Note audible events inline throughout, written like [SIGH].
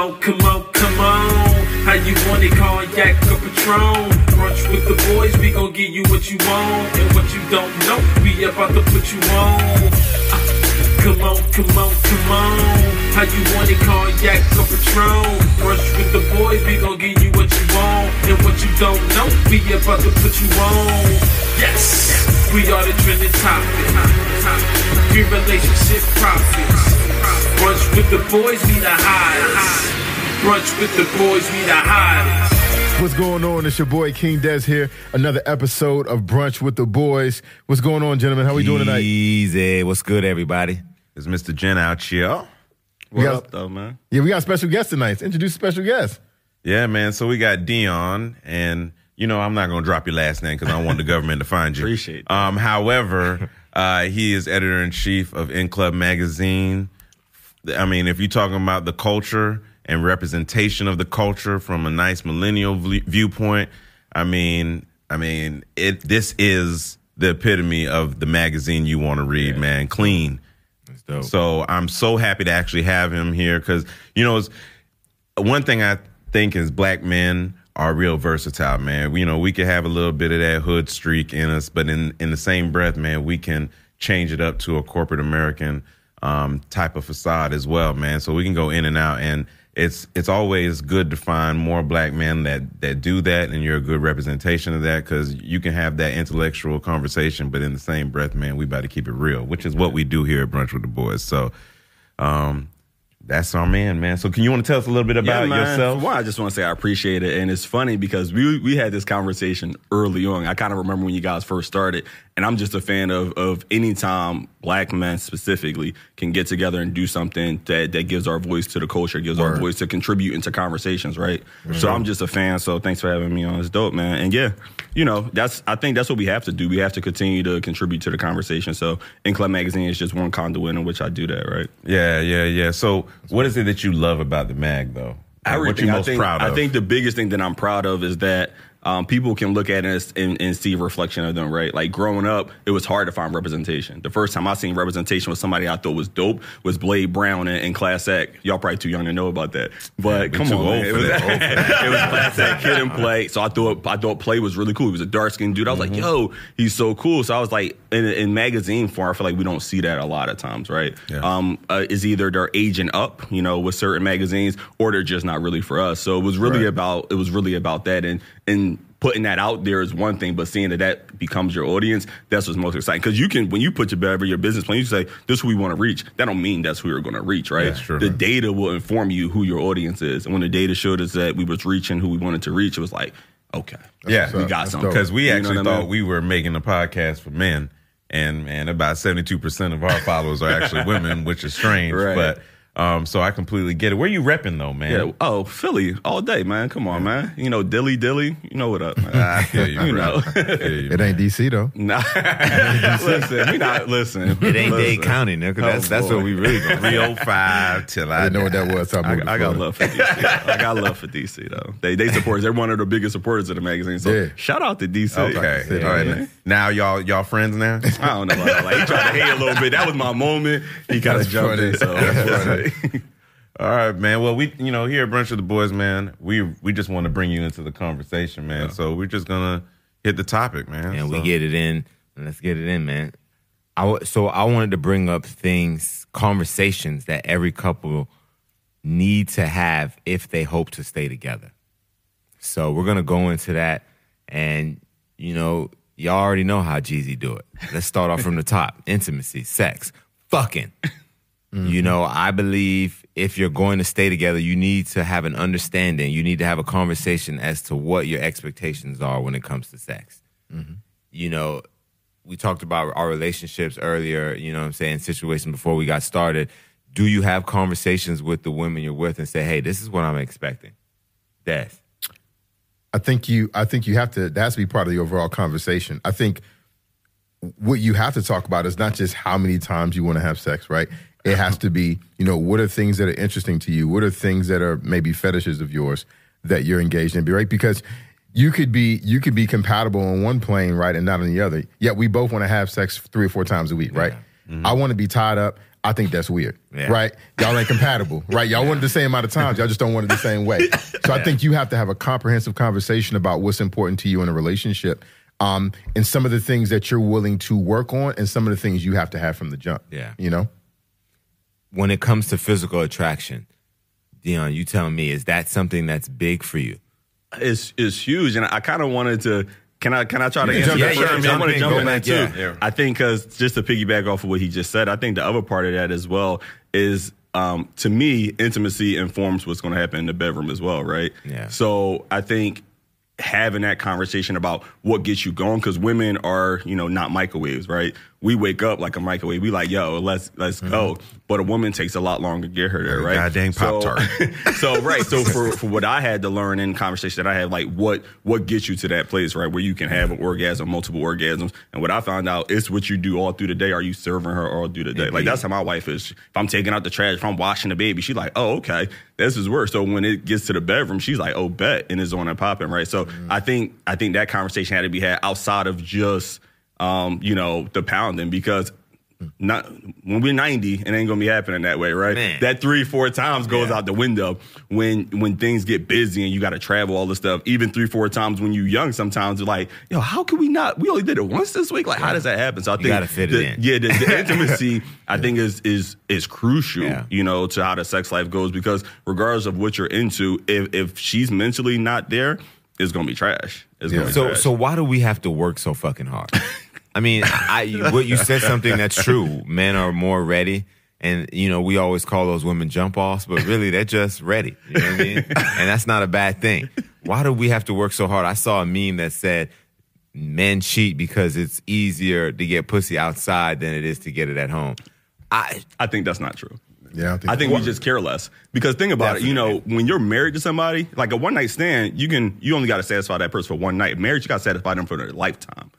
on, come on, come on. How you want it, cognac or Patron? Brunch with the boys, we gon' give you what you want. And what you don't know, we about to put you on. Uh, come on, come on, come on. How you want it, cognac or Patron? Brunch with the boys, we gon' give you what you want. And what you don't know, we about to put you on. Yes, we are the trending topic. We relationship prophets. Brunch with the boys, we the hottest. Brunch with the boys, we the hottest. What's going on? It's your boy King Des here. Another episode of Brunch with the Boys. What's going on, gentlemen? How we doing tonight? Easy. What's good, everybody? Is Mr. Jen out here? We What got- up, though, man? Yeah, we got a special guest tonight. Let's Introduce a special guest. Yeah, man. So we got Dion, and you know I'm not gonna drop your last name because I don't want the government to find you. [LAUGHS] Appreciate that. Um, however, uh, he is editor in chief of In Club Magazine. I mean, if you're talking about the culture and representation of the culture from a nice millennial v- viewpoint, I mean, I mean, it. This is the epitome of the magazine you want to read, man. Clean. That's dope. So I'm so happy to actually have him here because you know, it's, one thing I think is black men are real versatile, man. You know, we can have a little bit of that hood streak in us, but in in the same breath, man, we can change it up to a corporate American um, type of facade as well, man. So we can go in and out, and it's it's always good to find more black men that that do that, and you're a good representation of that because you can have that intellectual conversation, but in the same breath, man, we about to keep it real, which is what we do here at Brunch with the Boys. So. Um, that's our man, man. So, can you want to tell us a little bit about man. yourself? One, I just want to say I appreciate it, and it's funny because we we had this conversation early on. I kind of remember when you guys first started, and I'm just a fan of of any time black men specifically can get together and do something that that gives our voice to the culture, gives our voice to contribute into conversations, right? So I'm just a fan. So thanks for having me on. It's dope, man. And yeah, you know that's I think that's what we have to do. We have to continue to contribute to the conversation. So, In Club Magazine is just one conduit in which I do that, right? Yeah, yeah, yeah. So, what is it that you love about the mag, though? Like, what you most think, proud of? I think the biggest thing that I'm proud of is that um, people can look at it and, and see a reflection of them, right? Like growing up, it was hard to find representation. The first time I seen representation with somebody I thought was dope was Blade Brown in, in Class Act. Y'all probably too young to know about that, but we come on, man. it was, that, old for that. [LAUGHS] it was Class Act Kid and Play. So I thought I thought Play was really cool. He was a dark skinned dude. I was like, Mm-hmm. yo, he's so cool. So I was like, in, in magazine form, I feel like we don't see that a lot of times, right? Yeah. Um, uh, is either they're aging up, you know, with certain magazines, or they're just not really for us. So it was really Right. about it was really about that, and and putting that out there is one thing, but seeing that that becomes your audience, that's what's most exciting. Because you can when you put your whatever your business plan, you say this is who we want to reach. That don't mean that's who you're going to reach, right? That's true. The data will inform you who your audience is, and when the data showed us that we was reaching who we wanted to reach, it was like, okay, yeah, we got something. because we You actually what I thought mean? we were making a podcast for men, and man, about seventy-two percent of our followers are actually women, which is strange. Right. But um, so I completely get it. Where you repping though, man? Yeah. Oh, Philly all day, man. Come on, man. You know, dilly dilly. You know what up, man. [LAUGHS] I feel you, [LAUGHS] You bro. know. I feel you. It ain't DC though. [LAUGHS] Nah. listen, we not listen. It ain't Dade Listen. County, nigga. That's Oh, that's boy. what we really going. Three oh five till I, I know what that was. So I, I, I got love for DC. I got love for DC though. They they support. They're one of the biggest supporters of the magazine. So Yeah. shout out to DC. Okay, Yeah, all right. man. Now y'all y'all friends now? [LAUGHS] I don't know about that. Like he tried to hate a little bit. That was my moment. He kind of That's jumped funny. in. So [LAUGHS] All right, man. Well, we you know here at Brunch with the Boys, man, we we just want to bring you into the conversation, man. So we're just gonna hit the topic, man. And we get it in. Let's get it in, man. I w- so I wanted to bring up things, conversations that every couple need to have if they hope to stay together. So we're gonna go into that, and you know, y'all already know how Jeezy do it. Let's start off from the top: [LAUGHS] intimacy, sex, fucking. You mm-hmm. know, I believe if you're going to stay together, you need to have an understanding. You need to have a conversation as to what your expectations are when it comes to sex. Mm-hmm. You know, we talked about our relationships earlier, you know what I'm saying, situation before we got started. Do you have conversations with the women you're with and say, hey, this is what I'm expecting? Death. I think you I think you have to that has to be part of the overall conversation. I think what you have to talk about is not just how many times you want to have sex, right? It has to be, you know, what are things that are interesting to you? What are things that are maybe fetishes of yours that you're engaged in, right? Because you could be you could be compatible on one plane, right, and not on the other. Yet we both want to have sex three or four times a week, right? Mm-hmm. I want to be tied up. I think that's weird, Yeah. right? Y'all ain't compatible, right? Y'all want it the same amount of times, y'all just don't want it the same way. [LAUGHS] So I think you have to have a comprehensive conversation about what's important to you in a relationship, um, and some of the things that you're willing to work on, and some of the things you have to have from the jump. Yeah. you know. when it comes to physical attraction, Dion, you tell me, is that something that's big for you? It's is huge, and I kind of wanted to. Can I can I try to answer in first? first, I jump want to jump in back, that too. yeah. I think because just to piggyback off of what he just said, I think the other part of that as well is um, to me intimacy informs what's going to happen in the bedroom as well, right? Yeah. So I think having that conversation about what gets you going because women are you know not microwaves right we wake up like a microwave. We like yo let's let's go. Mm-hmm. But a woman takes a lot longer to get her there right? Goddamn So- Pop-Tart. [LAUGHS] so right. So for, for what i had to learn in conversation that i had like what what gets you to that place right where you can have an orgasm multiple orgasms? And what i found out is what you do all through the day. Are you serving her all through the day? Like that's how my wife is. If i'm taking out the trash if i'm washing the baby she's like oh okay this is worse. So when it gets to the bedroom she's like oh bet and it's on and popping right? So mm-hmm. i think i think that conversation had to be had outside of just um, you know, the pounding because not when we're 90, it ain't gonna be happening that way, right? Man. That three, four times goes Yeah. out the window when when things get busy and you gotta travel all this stuff. Even three, four times when you're young, sometimes you're like, yo, how can we not? We only did it once this week. Like, how does that happen? So I think gotta fit it the- in. Yeah, the, the [LAUGHS] intimacy I think is is is crucial, Yeah. you know, to how the sex life goes because regardless of what you're into, if if she's mentally not there, it's gonna be trash. It's gonna be So, trash. so why do we have to work so fucking hard? [LAUGHS] I mean, I what you said something that's true. Men are more ready, and you know we always call those women jump offs, but really they're just ready. You know what I mean? And that's not a bad thing. Why do we have to work so hard? I saw a meme that said men cheat because it's easier to get pussy outside than it is to get it at home. I I think that's not true. Yeah, I think, I think we just care less because think about it. You know, when you're married to somebody, like a one night stand, you can you only got to satisfy that person for one night. Marriage, you got to satisfy them for their lifetime.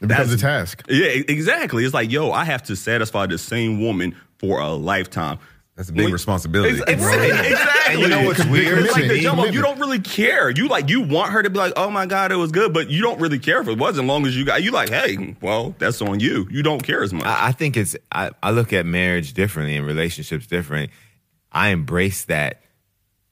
It becomes a task. Yeah, exactly. It's like, yo, I have to satisfy the same woman for a lifetime. That's a big When- responsibility. Ex- ex- exactly. And you know what's weird? It's like the Commitment. jump off, you don't really care. You like you want her to be like, oh my god, it was good, but you don't really care if it was. As long as you got, you like, hey, well, that's on you. You don't care as much. I, I think it's I, I look at marriage differently and relationships different. I embrace that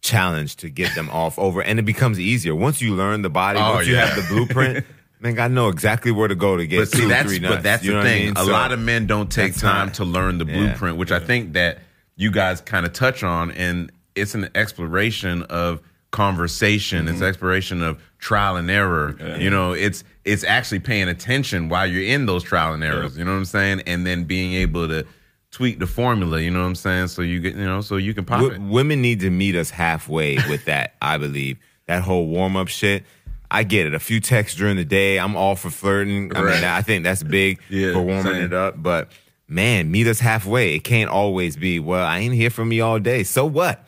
challenge to get them [LAUGHS] off over, and it becomes easier once you learn the body. Oh, once you have the blueprint, [LAUGHS] man, I know exactly where to go to get But see, two, that's three nuts. but that's you the what I thing. mean? A So lot of men don't take time not- to learn the Yeah. blueprint, which I think that you guys kind of touch on, and it's an exploration of conversation. It's mm-hmm. exploration of trial and error. You know, it's it's actually paying attention while you're in those trial and errors. You know what I'm saying? And then being able to tweak the formula. You know what I'm saying? So you get you know, so you can pop W- it. women need to meet us halfway with that. I believe that whole warm up shit. I get it. A few texts during the day. I'm all for flirting. I Right. mean, I think that's big [LAUGHS] Yeah, for warming same. it up. But man, meet us halfway. It can't always be. Well, I ain't hear from you all day. So what?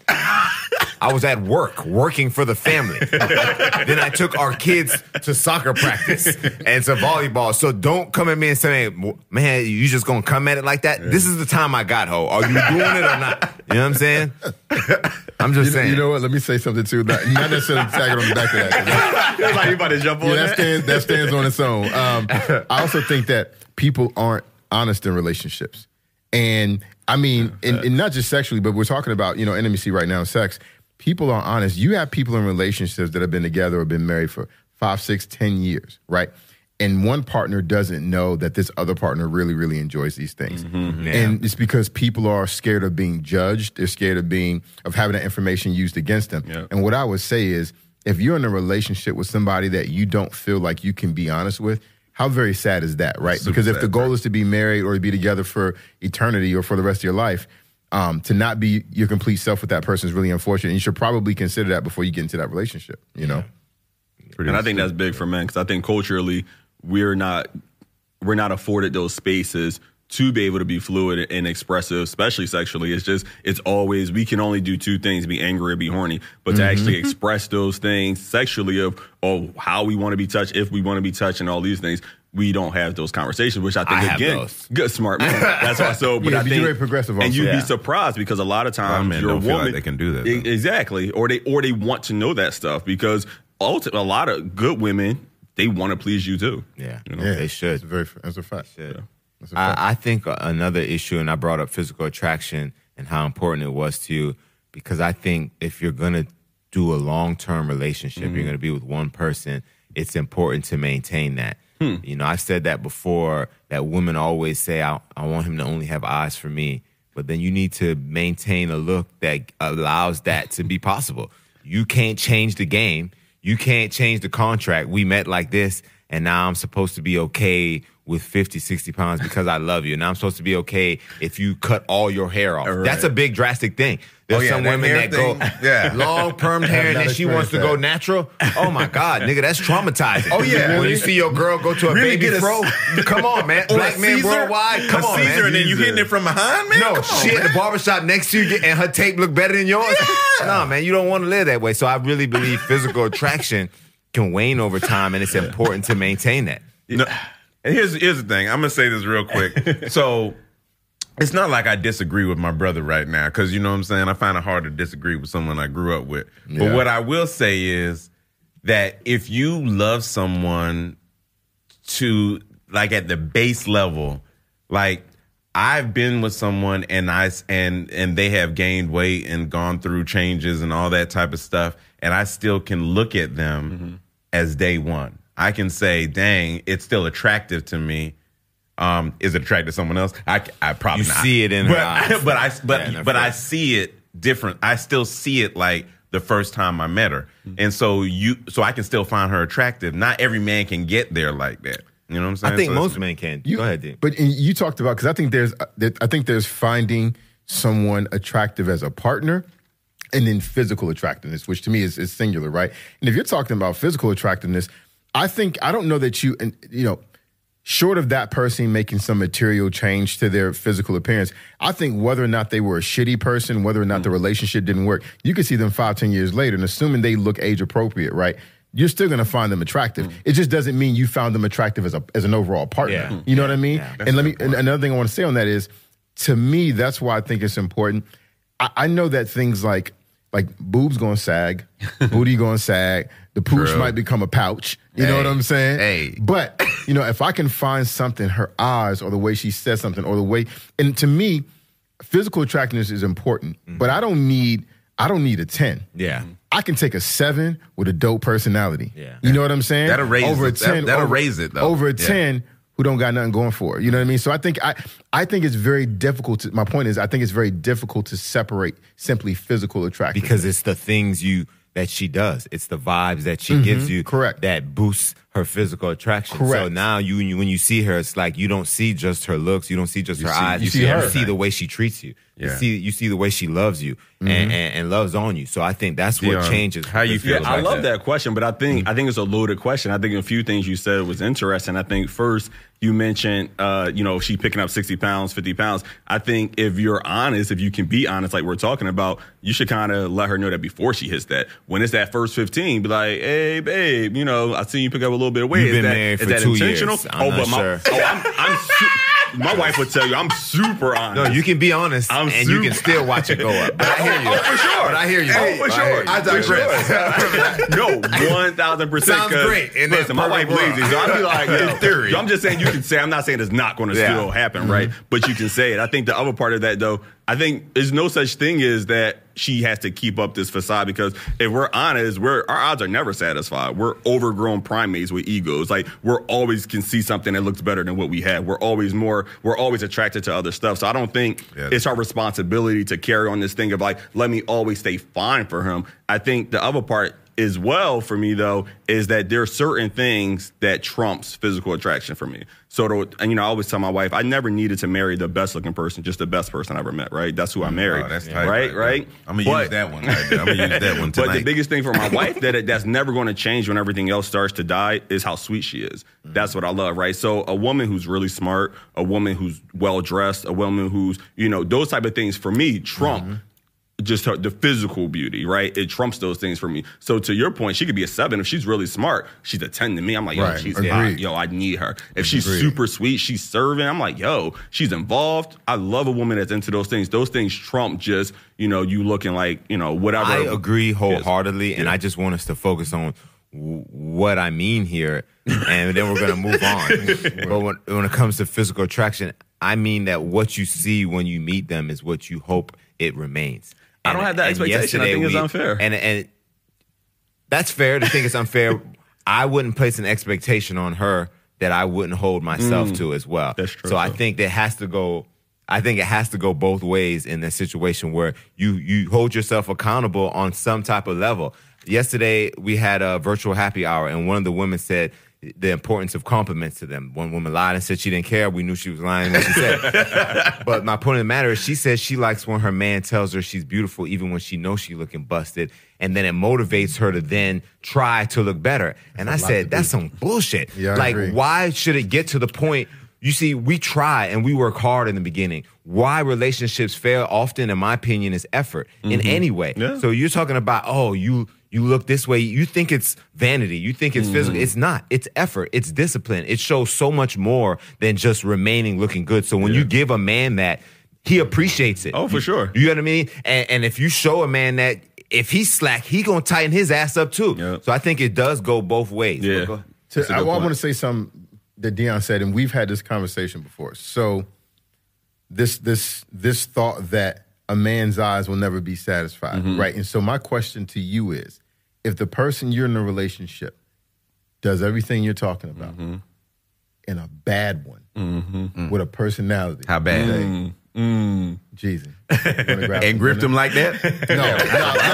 I was at work, working for the family. [LAUGHS] then I took our kids to soccer practice and to volleyball. So don't come at me and say, man, you just gonna come at it like that? This is the time I got, ho. Are you doing it or not? You know what I'm saying? I'm just You, saying. you know what? Let me say something too. Not, not necessarily tag it on the back of that. it's [LAUGHS] like you about to jump on yeah, that that. stands that stands on its own. Um, I also think that people aren't honest in relationships, and I mean, and, and not just sexually, but we're talking about you know intimacy right now, sex. People aren't honest. You have people in relationships that have been together or been married for five, six, ten years, right? And one partner doesn't know that this other partner really, really enjoys these things, mm-hmm. Mm-hmm. and it's because people are scared of being judged. They're scared of being of having that information used against them. Yeah. And what I would say is, if you're in a relationship with somebody that you don't feel like you can be honest with, how very sad is that, right? Super because if sad, the goal right. is to be married or to be together for eternity or for the rest of your life, um, to not be your complete self with that person is really unfortunate. And you should probably consider that before you get into that relationship. You know, and I think that's big for men because I think culturally we're not we're not afforded those spaces to be able to be fluid and expressive, especially sexually. It's just it's always we can only do two things: be angry or be horny. But to actually express those things sexually of oh how we want to be touched, if we want to be touched, and all these things. We don't have those conversations, which I think I have again, those. good smart man. [LAUGHS] That's why. So, but Yeah, I but you're think very progressive and also. you'd Yeah. be surprised because a lot of times your don't feel like woman they can do that, though. exactly, or they or they want to know that stuff because ulti- a lot of good women they want to please you too. yeah, You know? they should. It's a very, that's a fact. should. I, I think another issue, and I brought up physical attraction and how important it was to you, because I think if you're gonna do a long term relationship, Mm-hmm. you're gonna be with one person. It's important to maintain that. Hmm. You know, I've said that before. That women always say, I, "I want him to only have eyes for me," but then you need to maintain a look that allows that to be possible. You can't change the game. You can't change the contract. We met like this, and now I'm supposed to be okay with 50, 60 pounds because I love you. Now I'm supposed to be okay if you cut all your hair off. That's a big drastic thing. There's Oh, yeah, some that women that go [LAUGHS] yeah. long permed hair and then she wants to go natural. Oh my God, nigga, that's traumatizing. Oh, yeah. When you see your girl go to a Really baby a- fro, [LAUGHS] come on, man. Black man Caesar? worldwide, come a on, Caesar, man. and then you hitting it from behind, man. No, on, she at the barbershop next to you and her tape look better than yours. [LAUGHS] No, man, you don't want to live that way. So I really believe physical attraction can wane over time, and it's important to maintain that. No, and here's here's the thing. I'm gonna say this real quick. [LAUGHS] so it's not like I disagree with my brother right now, because you know what I'm saying. I find it hard to disagree with someone I grew up with. But what I will say is that if you love someone to like at the base level, like I've been with someone and I and and they have gained weight and gone through changes and all that type of stuff, and I still can look at them mm-hmm. as day one. I can say, "Dang, it's still attractive to me." Um, is it attractive to someone else? I, I probably You not. see it in her but, eyes. [LAUGHS] but I but in her but I see it different. I still see it like the first time I met her, Mm-hmm. and so you so I can still find her attractive. Not every man can get there like that. You know what I'm saying? I think So most men can. You, Go ahead, Dean. But you talked about because I think there's I think there's finding someone attractive as a partner, and then physical attractiveness, which to me is, is singular, right? And if you're talking about physical attractiveness, I think I don't know that you and you know. Short of that person making some material change to their physical appearance, I think whether or not they were a shitty person, whether or not the relationship didn't work, you could see them five, ten years later, and assuming they look age appropriate, right? You're still going to find them attractive. It just doesn't mean you found them attractive as a as an overall partner. Yeah. You know what I mean? Yeah. and let me. And another thing I want to say on that is, to me, that's why I think it's important. I, I know that things like like boobs going to sag, [LAUGHS] booty going to sag, the pooch True. might become a pouch. You know what I'm saying? hey. But you know, if I can find something, her eyes or the way she says something or the way, and to me, physical attractiveness is important. Mm-hmm. But I don't need. I don't need a ten. Yeah. I can take a seven with a dope personality. Yeah. You know what I'm saying? That'll raise over a it. That- ten. that'll over, raise it, though. Over a Yeah. ten who don't got nothing going for it. You know what I mean? So I think I I think it's very difficult to my point is I think it's very difficult to separate simply physical attraction. because it's the things you that she does. It's the vibes that she gives you. Mm-hmm. Correct. That boosts her physical attraction. Correct. So now you when you- see her, it's like you don't see just her looks. You don't see just her see- eyes. you You, see see, her. you see the way she treats you. You Yeah. see you see the way she loves you Mm-hmm. and, and, and loves on you. So I think that's what Dion, changes. how you feel Yeah, about I love that? that. question, but I think I think it's a loaded question. I think a few things you said was interesting. I think first you mentioned, uh, you know, she picking up sixty pounds, fifty pounds. I think if you're honest, if you can be honest, like we're talking about, you should kind of let her know that before she hits that. When it's that first fifteen, be like, hey, babe, you know, I see you pick up a little bit of weight. You've is been that, married is for that two intentional? years. I'm oh, not but my, oh, I'm, I'm su- my wife would tell you I'm super honest. no, you can be honest I'm and you can still watch it go up. But I hear you. Oh, for sure. But I hear you. Oh, for But I sure. I digress. [LAUGHS] no, one thousand percent. Sounds great that Listen, my wife lazy, so I'd be like, [LAUGHS] In theory. I'm just saying you can say. I'm not saying it's not going to Yeah. still happen, right? Mm-hmm. But you can say it. I think the other part of that, though, I think there's no such thing as that she has to keep up this facade because if we're honest, we're our odds are never satisfied. We're overgrown primates with egos. Like we're always can see something that looks better than what we have. We're always more. We're always attracted to other stuff. So I don't think Yeah. it's our responsibility to carry on this thing of like, let me always stay fine for him. I think the other part as well for me though is that there are certain things that trumps physical attraction for me. So to, and you know, I always tell my wife I never needed to marry the best looking person, just the best person I ever met. Right? That's who I mm, married. Oh, that's tight right, there. right. I'm gonna But- use that one right. I'm gonna use that one tonight. but the biggest thing for my wife that that's never going to change when everything else starts to die is how sweet she is. Mm. That's what I love, right? So a woman who's really smart, a woman who's well dressed, a woman who's you know those type of things for me trump. Mm-hmm. Just her, the physical beauty, right? It trumps those things for me. So to your point, she could be a seven if she's really smart. She's a ten to me. I'm like, yo, Right. she's hot. Yo, I need her. If she's Agreed. super sweet, she's serving. I'm like, yo, she's involved. I love a woman that's into those things. Those things trump just you know you looking like you know whatever. I agree wholeheartedly, and Yeah. I just want us to focus on w- what I mean here, and then we're gonna move on. [LAUGHS] but when, when it comes to physical attraction, I mean that what you see when you meet them is what you hope it remains. I don't have that expectation. I think it's unfair. And and that's fair to think it's unfair. [LAUGHS] I wouldn't place an expectation on her that I wouldn't hold myself to as well. Mm. That's true, So I think that has to go. I think it has to go both ways in this situation where you you hold yourself accountable on some type of level. Yesterday we had a virtual happy hour, and one of the women said the importance of compliments to them. One woman lied and said she didn't care. We knew she was lying when she said. it. [LAUGHS] but my point of the matter is, she says she likes when her man tells her she's beautiful, even when she knows she's looking busted, and then it motivates her to then try to look better. And I said, that's some bullshit. Yeah, like, why should it get to the point? You see, we try and we work hard in the beginning. Why relationships fail often, in my opinion, is effort in any way. Yeah. So you're talking about, oh, you you look this way. You think it's vanity. You think it's physical. Mm-hmm. It's not. It's effort. It's discipline. It shows so much more than just remaining looking good. So when you give a man that, he appreciates it. Oh, for You- sure. You know what I mean? And, and if you show a man that if he's slack, he gonna tighten his ass up too. Yeah. So I think it does go both ways. Yeah. But To, That's a I, good want to say something that Dion said, and we've had this conversation before. So this this this thought that a man's eyes will never be satisfied, Mm-hmm. right? And so my question to you is, if the person you're in a relationship does everything you're talking about, Mm-hmm. and a bad one with a personality, How bad? Mm. Mm. Jesus, grab [LAUGHS] And some gripped him like that? No, no,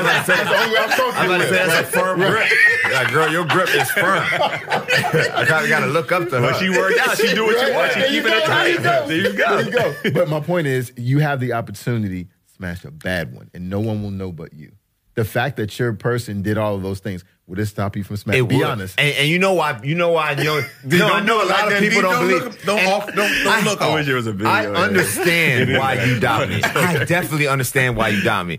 that's, that's the only way I'm I'm about to say that's a firm grip. Like, girl, your grip is firm. I gotta, gotta look up to her. But she worked out. She do what you want. She There keeping it tight. There There you you go. go. There you go. But my point is, you have the opportunity to smash a bad one, and no one will know but you. The fact that your person did all of those things, would it stop you from smashing? It Be would. honest. And, and you know why? You know why? [LAUGHS] You know, no, I know a lot of people don't believe. Don't, and off, don't, don't I- look [LAUGHS] I off. wish it was a video. I understand [LAUGHS] why you doubt me. I definitely understand why you doubt me.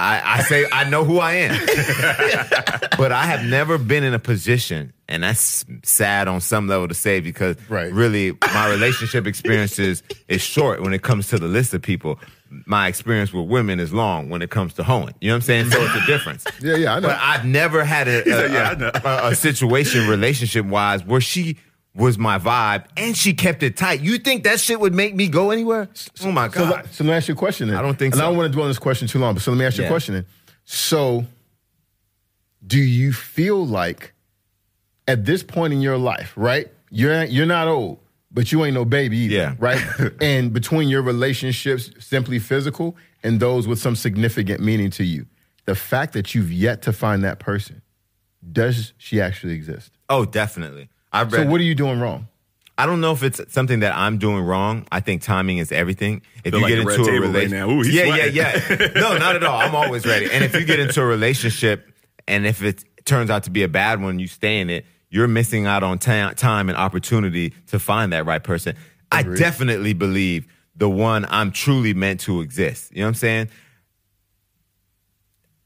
I, I say I know who I am, but I have never been in a position, and that's sad on some level to say because Right. really my relationship experiences is short when it comes to the list of people. My experience with women is long when it comes to hoeing. You know what I'm saying? So it's a difference. [LAUGHS] Yeah, yeah, I know. But I've never had a, [LAUGHS] a, yeah, a, a situation relationship wise where she was my vibe and she kept it tight. You think that shit would make me go anywhere? Oh my So, god! let, so let me ask you a question. Then. I don't think so. and I don't want to dwell on this question too long, but so let me ask you Yeah. a question. Then. So, do you feel like at this point in your life, right? You're you're not old, but you ain't no baby either, Yeah. right? [LAUGHS] and between your relationships, simply physical, and those with some significant meaning to you, the fact that you've yet to find that person, does she actually exist? oh, definitely. I read. So, what are you doing wrong? I don't know if it's something that I'm doing wrong. I think timing is everything. If you like get into a table right relationship. Ooh, yeah, sweating. yeah, yeah. [LAUGHS] No, not at all. I'm always ready. And if you get into a relationship, and if it turns out to be a bad one, you stay in it. You're missing out on ta- time and opportunity to find that right person. I definitely believe the one I'm truly meant to exist. You know what I'm saying?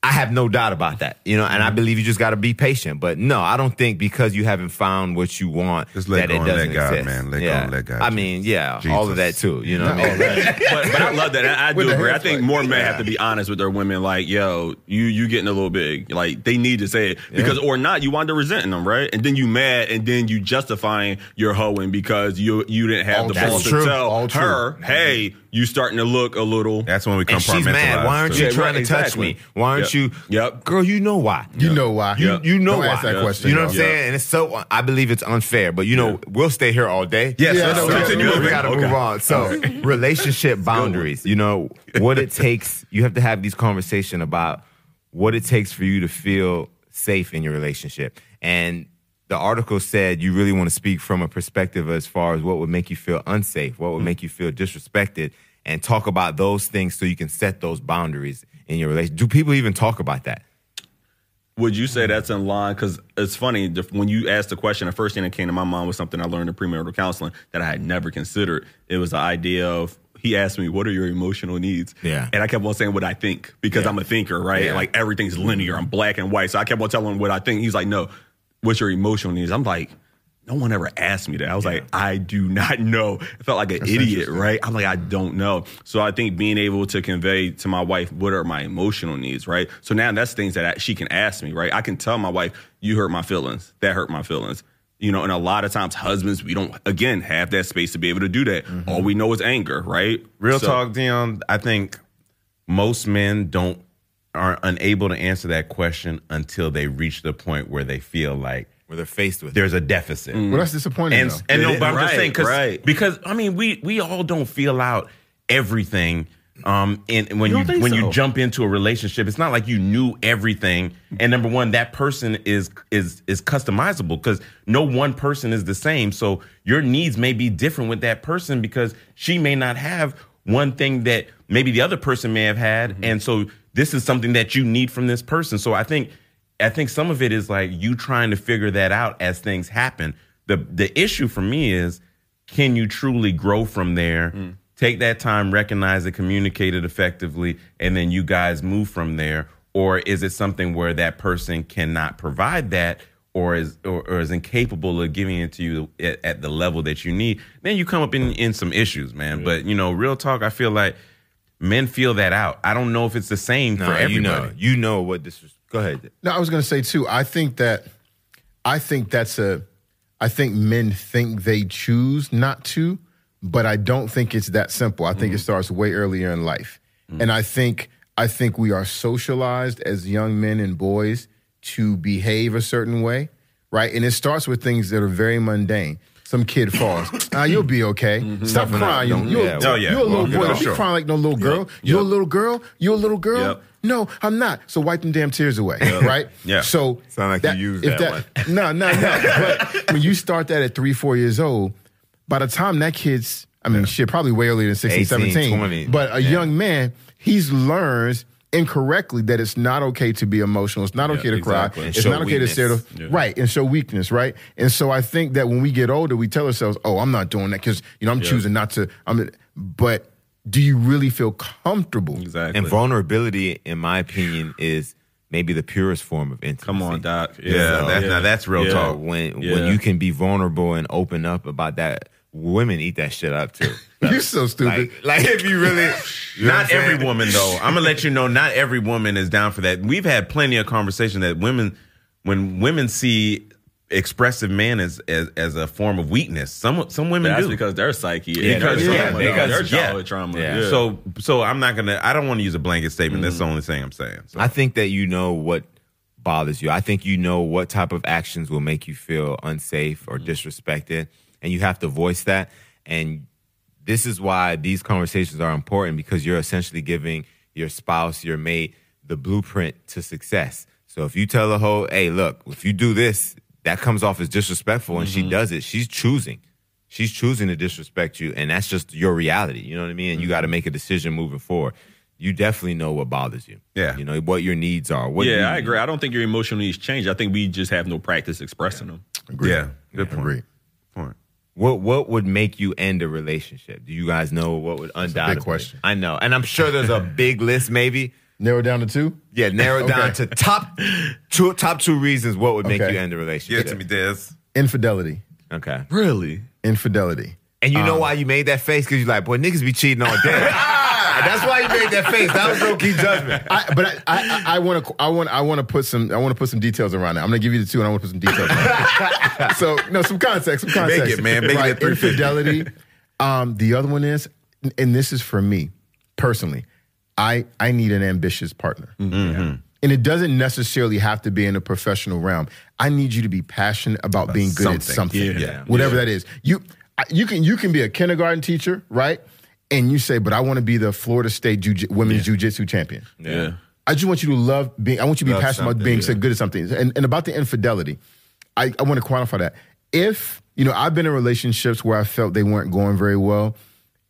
I have no doubt about that, you know, and I mm-hmm. believe you just got to be patient. But no, I don't think because you haven't found what you want Just let that go it and let doesn't God, exist. man. Let go yeah. and let God. I mean, yeah, all of that too. You know what I mean? but, but I love that. I, I do agree. I think like- more men have to be honest with their women. Like, yo, you you getting a little big. Like, they need to say it because, or not, you wind up resenting them, right? And then you mad, and then you justifying your hoeing because you you didn't have All the balls to true. All tell her, hey, you starting to look a little. That's when we And she's mad. Why aren't you. Yeah, trying right, to touch exactly. me? Why aren't Yep. you? Yep. Girl, you know why. You know why? You, you know Don't why. ask that question, You know what I'm y'all. saying? And it's so I believe it's unfair, but you know we'll stay here all day. Yes, Yeah, let's I know. continue we moving. got to Okay. move on. So, relationship boundaries. You know what it takes. You have to have these conversation about what it takes for you to feel safe in your relationship. And the article said you really want to speak from a perspective as far as what would make you feel unsafe, what would mm. make you feel disrespected, and talk about those things so you can set those boundaries in your relationship. Do people even talk about that? Would you say that's in line? Because it's funny when you asked the question. The first thing that came to my mind was something I learned in premarital counseling that I had never considered. It was the idea of he asked me, "What are your emotional needs?" Yeah. and I kept on saying what I think because Yeah. I'm a thinker, right? Yeah. Like everything's linear. I'm black and white, so I kept on telling him what I think. He's like, "No, what's your emotional needs?" I'm like. no one ever asked me that. I was like, I do not know. I felt like an idiot, right? I'm like, I don't know. So I think being able to convey to my wife what are my emotional needs, right? So now that's things that she can ask me, right? I can tell my wife, you hurt my feelings. That hurt my feelings. You know, and a lot of times husbands, we don't again have that space to be able to do that. Mm-hmm. All we know is anger, right? Real So- talk, Dion. I think most men don't are unable to answer that question until they reach the point where they feel like Where they're faced with. there's a deficit. Well, that's disappointing. And though. and no, but I'm just right, saying cause, right. because I mean we we all don't feel out everything. Um, and when You you, when so? you jump into a relationship, it's not like you knew everything. And number one, that person is is is customizable because no one person is the same. So your needs may be different with that person because she may not have one thing that maybe the other person may have had, Mm-hmm. and so this is something that you need from this person. So I think I think some of it is like you trying to figure that out as things happen. The the issue for me is can you truly grow from there? Hmm. Take that time, recognize it, communicate it effectively, and then you guys move from there. Or is it something where that person cannot provide that or is or, or is incapable of giving it to you at, at the level that you need? Then you come up in, in some issues, man. But you know, real talk, I feel like men feel that out. I don't know if it's the same No, for everybody. you know, you know what this is. Go ahead. No, I was going to say too. I think that, I think that's a, I think men think they choose not to, but I don't think it's that simple. I think it mm-hmm. starts way earlier in life, mm. and I think I think we are socialized as young men and boys to behave a certain way, right? And it starts with things that are very mundane. Some kid falls. [LAUGHS] Ah, you'll be okay. Stop crying. You, you're, yeah, Oh, yeah. you're a little it boy. Don't be Sure. crying like no little girl. You're a little girl. You're a little girl. Yep. No, I'm not. So wipe them damn tears away, right? Yeah. So Sound like that, you used if that No, no, no. But when you start that at three, four years old, by the time that kid's, I mean, shit, probably way earlier than 16, 18, 17. 20. But a Yeah. young man, he's learns incorrectly that it's not okay to be emotional. It's not okay to exactly. cry. And It's not okay to stare. weakness. To, Right, and show weakness, right? And so I think that when we get older, we tell ourselves, "Oh, I'm not doing that because you know I'm choosing not to." I'm, but do you really feel comfortable? Exactly. And vulnerability, in my opinion, is maybe the purest form of intimacy. Come on, Doc. Yeah, that's, now that's real Yeah. talk. When Yeah. when you can be vulnerable and open up about that, women eat that shit up too. [LAUGHS] You're so stupid. like, like if you really, [LAUGHS] you know not every woman though. [LAUGHS] I'm gonna let you know. Not every woman is down for that. We've had plenty of conversation that women, when women see expressive man as as, as a form of weakness, some some women That's do. because their psyche, Yeah, and their because- yeah, trauma, because- their yeah. childhood trauma. Yeah. Yeah. So so I'm not gonna. I don't want to use a blanket statement. That's the mm-hmm. only thing I'm saying. So. I think that you know what bothers you. I think you know what type of actions will make you feel unsafe or mm-hmm. disrespected, and you have to voice that. And this is why these conversations are important because you're essentially giving your spouse, your mate, the blueprint to success. So if you tell a hoe, "Hey, look, if you do this, that comes off as disrespectful," and she mm-hmm. does it, she's choosing. She's choosing to disrespect you, and that's just your reality. You know what I mean? And you mm-hmm. got to make a decision moving forward. You definitely know what bothers you. Yeah. you know what your needs are. What yeah, you I agree. I don't think your emotional needs change. I think we just have no practice expressing them. Agree. Yeah, good point. Agree. Point. What what would make you end a relationship? Do you guys know what would undoubtedly? big question. I know, and I'm sure there's a [LAUGHS] big list. Maybe Narrow down to two. yeah, narrow [LAUGHS] down to top two top two reasons what would make Okay. you end a Give relationship. it to me, Des. Infidelity. Okay, Really? Infidelity. and you Um, know why you made that face? Because you're like, boy, niggas be cheating all day. [LAUGHS] [LAUGHS] That's why you made that face. That was low key judgment. I, but I, want to, I want, I want to put some, I want to put some details around that. I'm going to give you the two, and I want to put some details. around it. [LAUGHS] so, no, some context, some context. Make it, man. Make it right, 350. infidelity. Um, the other one is, and this is for me personally. I, I need an ambitious partner, Mm-hmm. and it doesn't necessarily have to be in a professional realm. I need you to be passionate about being good at something. something, Yeah. whatever that is. You, you can, you can be a kindergarten teacher, right? And you say, but I want to be the Florida State jiu- women's jiu-jitsu champion. Yeah. I just want you to love being. I want you to be Love passionate about being yeah. so good at something. And, and about the infidelity, I, I want to quantify that. If you know, I've been in relationships where I felt they weren't going very well,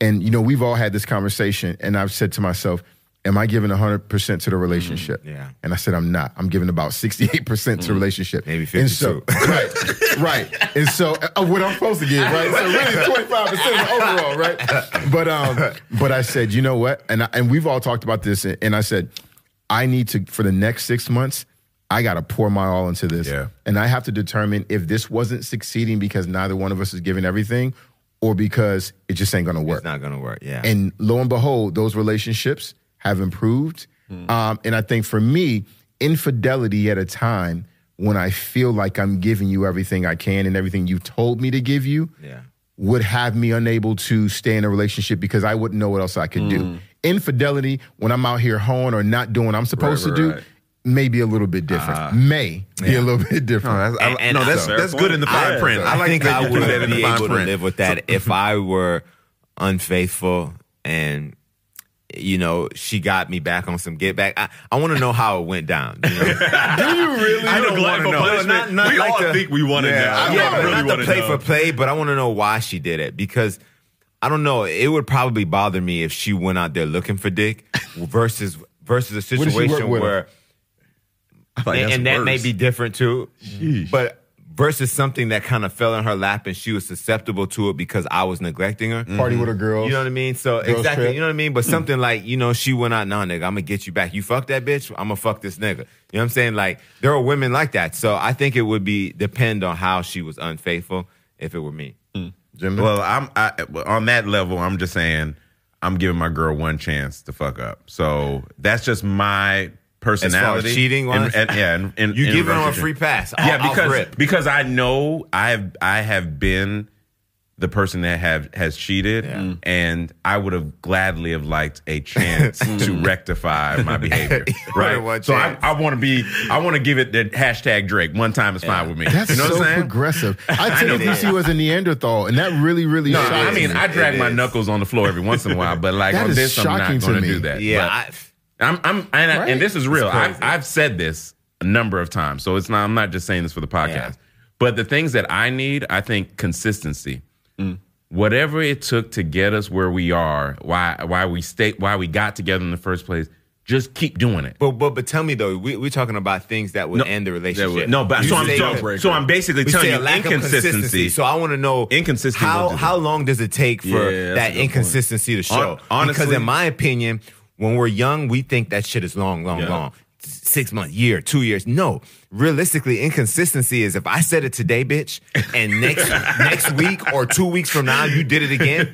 and you know, we've all had this conversation, and I've said to myself, "Am I giving hundred percent to the relationship?" yeah. And I said, "I'm not. I'm giving about sixty-eight percent to the relationship." Maybe And so, [LAUGHS] right, right. And so, uh, what I'm supposed to give, right? So really, [LAUGHS] twenty-five percent overall, right? But um, but I said, you know what? And I, and we've all talked about this, and I said, I need to for the next six months. I got to pour my all into this. Yeah. And I have to determine if this wasn't succeeding because neither one of us is giving everything or because it just ain't going to work. It's not gonna work. Yeah. And lo and behold, those relationships have improved. Um, and I think for me, infidelity at a time when I feel like I'm giving you everything I can and everything you've told me to give you yeah. would have me unable to stay in a relationship because I wouldn't know what else I could do. Infidelity, when I'm out here hoeing or not doing what I'm supposed Right, to do, right. may be a little bit different. may be a little [LAUGHS] bit different. No, that's, I- And- and no, that's I- that's good in the fine I, print. I like think that I would put that in the be fine able to live with that if I were unfaithful and you know she got me back on some get back. I, I want to know how it went down. You know? [LAUGHS] do you really? I don't don't wanna for know. punishment. Not- not we like all the- think we want to Yeah, know. I I yeah, really not want to to play know. for play, but I want to know why she did it because I don't know. It would probably bother me if she went out there looking for dick versus versus a What did she work situation where like and, and that may be different too. But versus something that kind of fell in her lap and she was susceptible to it because I was neglecting her. Party mm-hmm. with a girl. You know what I mean? So Girls exactly, trip. you know what I mean? But hmm. something like, you know, she went out, nah, nigga, I'm gonna get you back. You fuck that bitch, I'm gonna fuck this nigga. You know what I'm saying? Like, there are women like that. So I think it would be depend on how she was unfaithful if it were me. Hmm. Jimmy? Well, I'm I, on that level. I'm just saying I'm giving my girl one chance to fuck up. So that's just my personality. cheating And- and- yeah, and, and, You and giving her a free pass. Yeah, Off- off because rip. because I know I have I have been the person that have has cheated, Yeah. Mm. and I would have gladly have liked a chance [LAUGHS] to rectify my [LAUGHS] behavior. Right, Right. so I. I want to be. I want to give it the hashtag Drake. One time is fine with me. That's you know so what I'm saying? progressive. [LAUGHS] I typically know. see you as a Neanderthal, and that really, really No, shocks I mean me. I drag It my is. knuckles on the floor every once in a while, but like That on is this, I'm not going to do that. Yeah, But- I, I'm, I'm, and, I- and this is real. I, I've said this a number of times, so it's not. I'm not just saying this for the podcast. Yeah. But the things that I need, I think consistency. Mm. Whatever it took to get us where we are, why why we stay, why we got together in the first place, just keep doing it. but, but but tell me though, we, we're talking about things that would No, end the relationship. No, but You so I'm, say so, that- so I'm basically we telling you a lack of inconsistency. So I want to know Inconsistency How how long does it take for Yeah, that good point. inconsistency to show? Hon- because in my opinion, when we're young, we think that shit is long, long, Yeah. long. Six months, year, two years. No, realistically, inconsistency is if I said it today, bitch, and next [LAUGHS] next week or two weeks from now you did it again.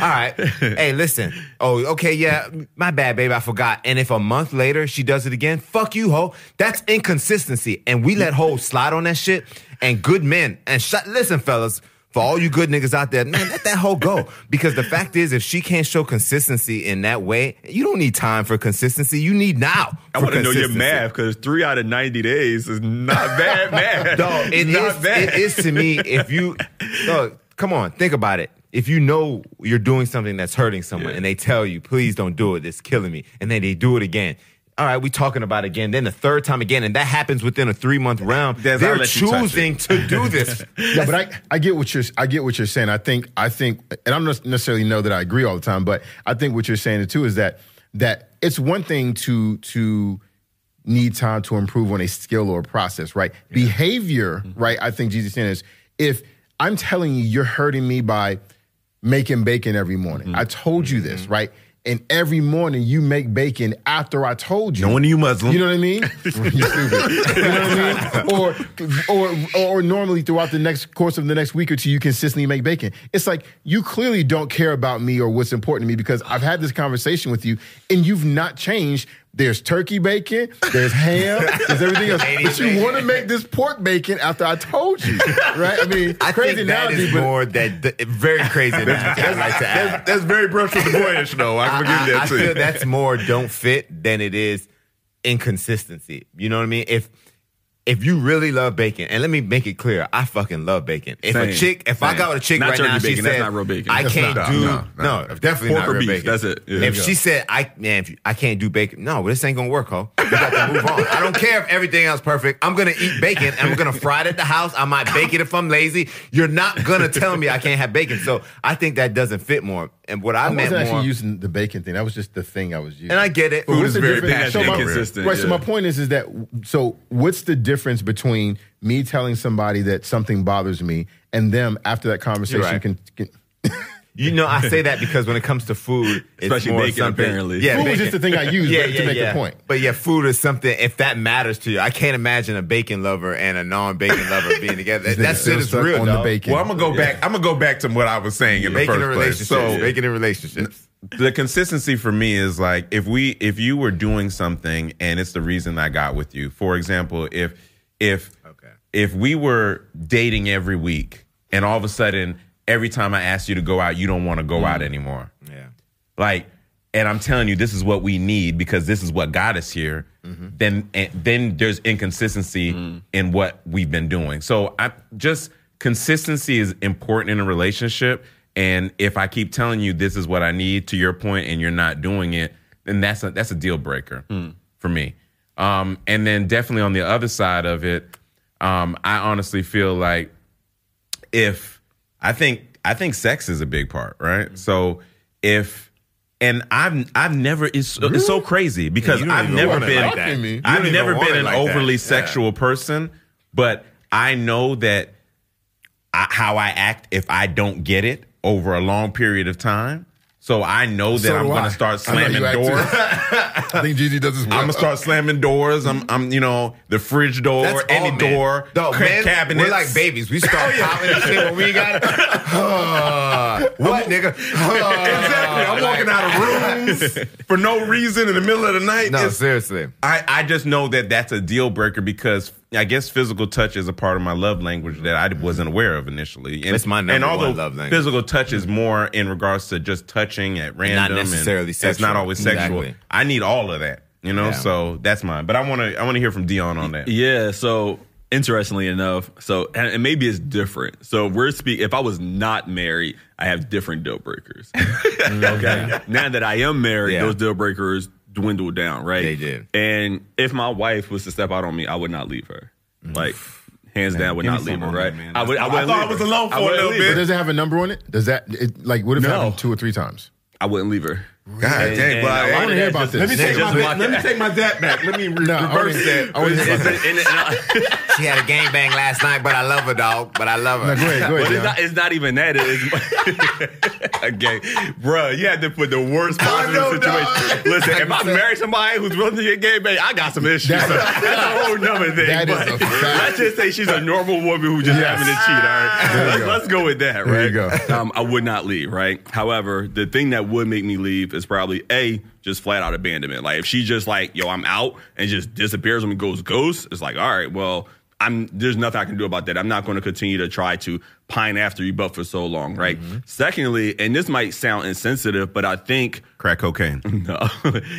All right, hey, listen. Oh, okay, yeah, my bad, babe, I forgot. And if a month later she does it again, fuck you, ho. That's inconsistency, and we let hoes slide on that shit. And good men and sh- listen, fellas. For all you good niggas out there, man, let that hoe go. Because the fact is, if she can't show consistency in that way, you don't need time for consistency. You need now. I want to know your math because three out of ninety days is not [LAUGHS] bad math. Dog, it not is, bad. it is to me if you come on, think about it. If you know you're doing something that's hurting someone Yeah. and they tell you, please don't do it, it's killing me, and then they do it again. All right, we talking about it again. Then the third time again, and that happens within a three month round. Des, They're let you touch choosing to do this. [LAUGHS] yeah, but I, I get what you're I get what you're saying. I think I think, and I don't necessarily know that I agree all the time, but I think what you're saying too is that that it's one thing to to need time to improve on a skill or a process, right? Behavior, mm-hmm. right? I think Jesus saying is if I'm telling you you're hurting me by making bacon every morning. Mm-hmm. I told you this, mm-hmm. right? And every morning you make bacon after I told you. No one you Muslim. You know what I mean? you [LAUGHS] stupid. [LAUGHS] You know what I mean? Or, or, or normally throughout the next course of the next week or two, you consistently make bacon. It's like you clearly don't care about me or what's important to me because I've had this conversation with you and you've not changed. There's turkey bacon, there's ham, [LAUGHS] there's everything else. But you want to make this pork bacon after I told you, right? I mean, [LAUGHS] I crazy think that analogy, is but more that very crazy analogy. I'd like to add. that's very brush with the boyish, though. I I, can give you I- I that too. feel that's more don't fit than it is inconsistency. You know what I mean? If if you really love bacon, and let me make it clear, I fucking love bacon. If a chick, if I got with a chick Not right now, she bacon. That's said, not real bacon. I That's can't not. do No, no, no. definitely Pork not or real beef, bacon. that's it. Yeah. if she said, I man, if you, I can't do bacon, no, this ain't gonna work, ho. We got to move on. I don't care if everything else perfect. I'm gonna eat bacon. and I'm gonna fry it at the house. I might bake it if I'm lazy. You're not gonna tell me I can't have bacon. So I think that doesn't fit more. And what I, I meant wasn't actually more, using the bacon thing. That was just the thing I was using. and I get it. But what's is the very difference? So my, inconsistent, right. So yeah. my point is, is that so what's the difference between me telling somebody that something bothers me and them after that conversation right. can, can [LAUGHS] You know, I say that because when it comes to food, it's Especially more bacon, something- apparently. Yeah, Food was bacon. just the thing I used but to make the point. But yeah, food is something. If that matters to you, I can't imagine a bacon lover and a non-bacon lover being together. that Still shit is real, on the bacon. Well, I'm gonna go back. I'm gonna go back to what I was saying in the Bacon in first place. relationships. So bacon in relationships. the consistency for me is like if we if you were doing something and it's the reason I got with you. For example, if if Okay. if we were dating every week and all of a sudden every time I ask you to go out, you don't want to go mm. out anymore. Yeah. Like and I'm telling you this is what we need because this is what got us here. Mm-hmm. Then and then there's inconsistency mm. in what we've been doing. So I just consistency is important in a relationship. And if I keep telling you this is what I need to your point and you're not doing it, then that's a that's a deal breaker mm. for me. Um, and then definitely on the other side of it, um, I honestly feel like if I think I think sex is a big part, right? So if and I've I've never it's, it's so crazy because don't I've never been like that. I've never been an like that. overly Yeah. sexual person, but I know that I, how I act if I don't get it over a long period of time. So I know that So I'm going to start I know slamming you act too. doors. [LAUGHS] I think Gigi does this. I'm gonna start slamming doors. I'm, I'm, you know, the fridge door, That's any all, door, Dog, ca- man, cabinets. We're like babies. We start [LAUGHS] oh, popping and shit when we got it. [LAUGHS] what, nigga? Exactly. I'm walking out of rooms for no reason in the middle of the night. No, It's- seriously. I, I just know that that's a deal breaker because I guess physical touch is a part of my love language that I wasn't aware of initially. And, It's my number and although one love language. physical touch is more in regards to just touching at random, not necessarily It's sexual. not always sexual. Exactly. I need all of that, you know. Yeah. So that's mine. But I want to I want to hear from Dion on that. Yeah. So interestingly enough, so and, and maybe it's different. So we're speak. If I was not married, I have different deal breakers. [LAUGHS] okay. Now that I am married, Yeah. those deal breakers dwindle down. Right. They did. And if my wife was to step out on me, I would not leave her. Mm. Like. Hands down, would not leave her, right? man. I would. I, I wouldn't thought leave I was her. alone for a wouldn't little bit. her. But does it have a number on it? Does that it, like what if it happened two or three times? I wouldn't leave her. God dang, And but I of wanna hear about this. Let me take my- my- let me take my dad back. Let me re- [LAUGHS] No, reverse that. I hear about [LAUGHS] She had a gang bang last night, but I love her, dog. But I love her. No, go ahead, go ahead. it's not, it's not even that. It's okay, bro. You had to put the worst [LAUGHS] possible know, situation. Listen, if I marry somebody who's willing to get gay, bang, I got some issues. That- That's a whole nother thing. That is but a fact. Let's just say she's a normal woman who just Yes. having to cheat. All right, let's, go. let's go with that. Right. There you go. Um, I would not leave. Right. However, the thing that would make me leave is probably a just flat out abandonment. Like if she just like yo, I'm out and just disappears and goes ghost. It's like all right, well. I'm there's nothing I can do about that. I'm not going to continue to try to pine after you, but for so long, right? Mm-hmm. Secondly, and this might sound insensitive, but I think Crack cocaine. [LAUGHS] no.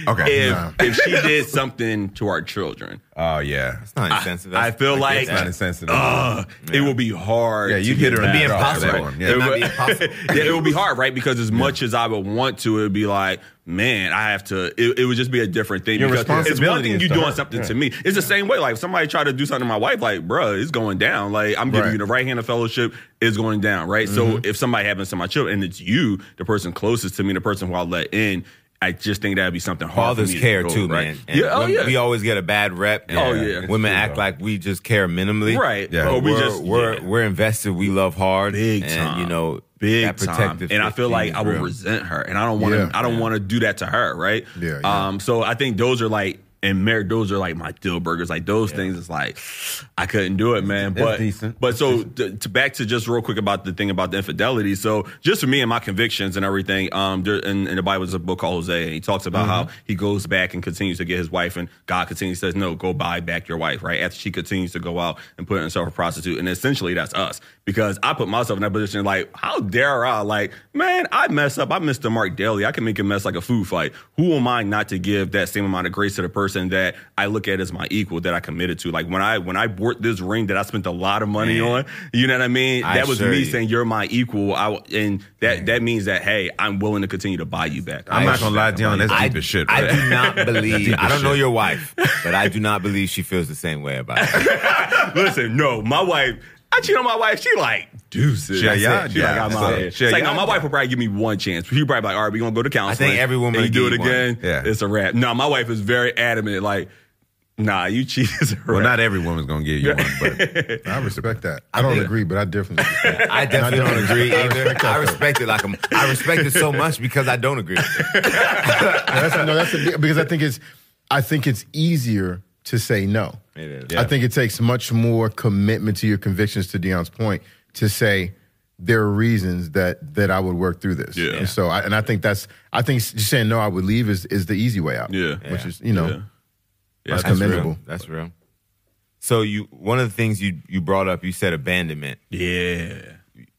Okay. if No. if she did something to our children, Oh yeah. It's not insensitive. I feel like It's not insensitive. uh, it will be hard. Yeah, you'd hit her in. The jaw for impossible. that one. It Yeah. be impossible. [LAUGHS] yeah, it would be hard, right? Because as much as I would want to, it would be like, man, I have to. It, it would just be a different thing. Your it's one thing you doing her. something Yeah. to me. It's the same way. Like if somebody try to do something to my wife, like, bruh, it's going down. Like I'm giving Right. you the right hand of fellowship is going down, right? So if somebody happens to my children and it's you, the person closest to me, the person who I let in. I just think that'd be something hard. Fathers to care go, too, right? man. And Yeah, oh yeah. We always get a bad rep. and Oh, yeah. Women act like we just care minimally. Right. Yeah. Or But we we're, just we're yeah. we're invested. We love hard. big and, time. You know, big time. And I feel like I would real. resent her, and I don't want to. Yeah. I don't want to do that to her, right? Yeah, yeah. Um. So I think those are like. And married, those are like my deal burgers. Like those things, it's like I couldn't do it, man. But but so to, to back to just real quick about the thing about the infidelity. So just for me and my convictions and everything, um, there, in, in the Bible there's a book called Hosea, and he talks about Mm-hmm. how he goes back and continues to get his wife, and God continues says, no, go buy back your wife, right? After she continues to go out and put herself a prostitute, and essentially that's us because I put myself in that position. Like, how dare I? Like, man, I mess up. I missed the mark daily. I can make a mess like a food fight. Who am I not to give that same amount of grace to the person that I look at as my equal that I committed to? Like when I when I bought this ring that I spent a lot of money Man. on, you know what I mean? I that was me you. saying you're my equal. I and that that means that hey, I'm willing to continue to buy you back. I'm I not gonna lie, Dion. That's I, deep as shit. I do not believe. I don't know your wife, but I do not believe she feels the same way about it. [LAUGHS] Listen, no, my wife. I cheat on my wife. She like deuces. She That's yeah. She yeah. like I'm So, out here. she It's like no, my wife will probably give me one chance. She probably like, all right, we gonna go to counseling. I think every woman And you do will it give you one. again. Yeah. it's a wrap. No, my wife is very adamant. Like Nah, you cheat is a Well, not every woman's gonna give you one, but [LAUGHS] I respect that. I don't agree, but I definitely respect. I definitely don't agree I either. respect that, I though. respect it like I'm, I respect it so much because I don't agree. with [LAUGHS] it. No, that's, no, that's a, because I think it's I think it's easier to say no. It is. I think it takes much more commitment to your convictions. To Dion's point, to say there are reasons that that I would work through this. Yeah. And so, I, and I think that's I think just saying no, I would leave is is the easy way out. Yeah. Which Yeah. is you know Yeah. that's, That's commendable. real. That's real. So you, one of the things you you brought up, you said abandonment. Yeah.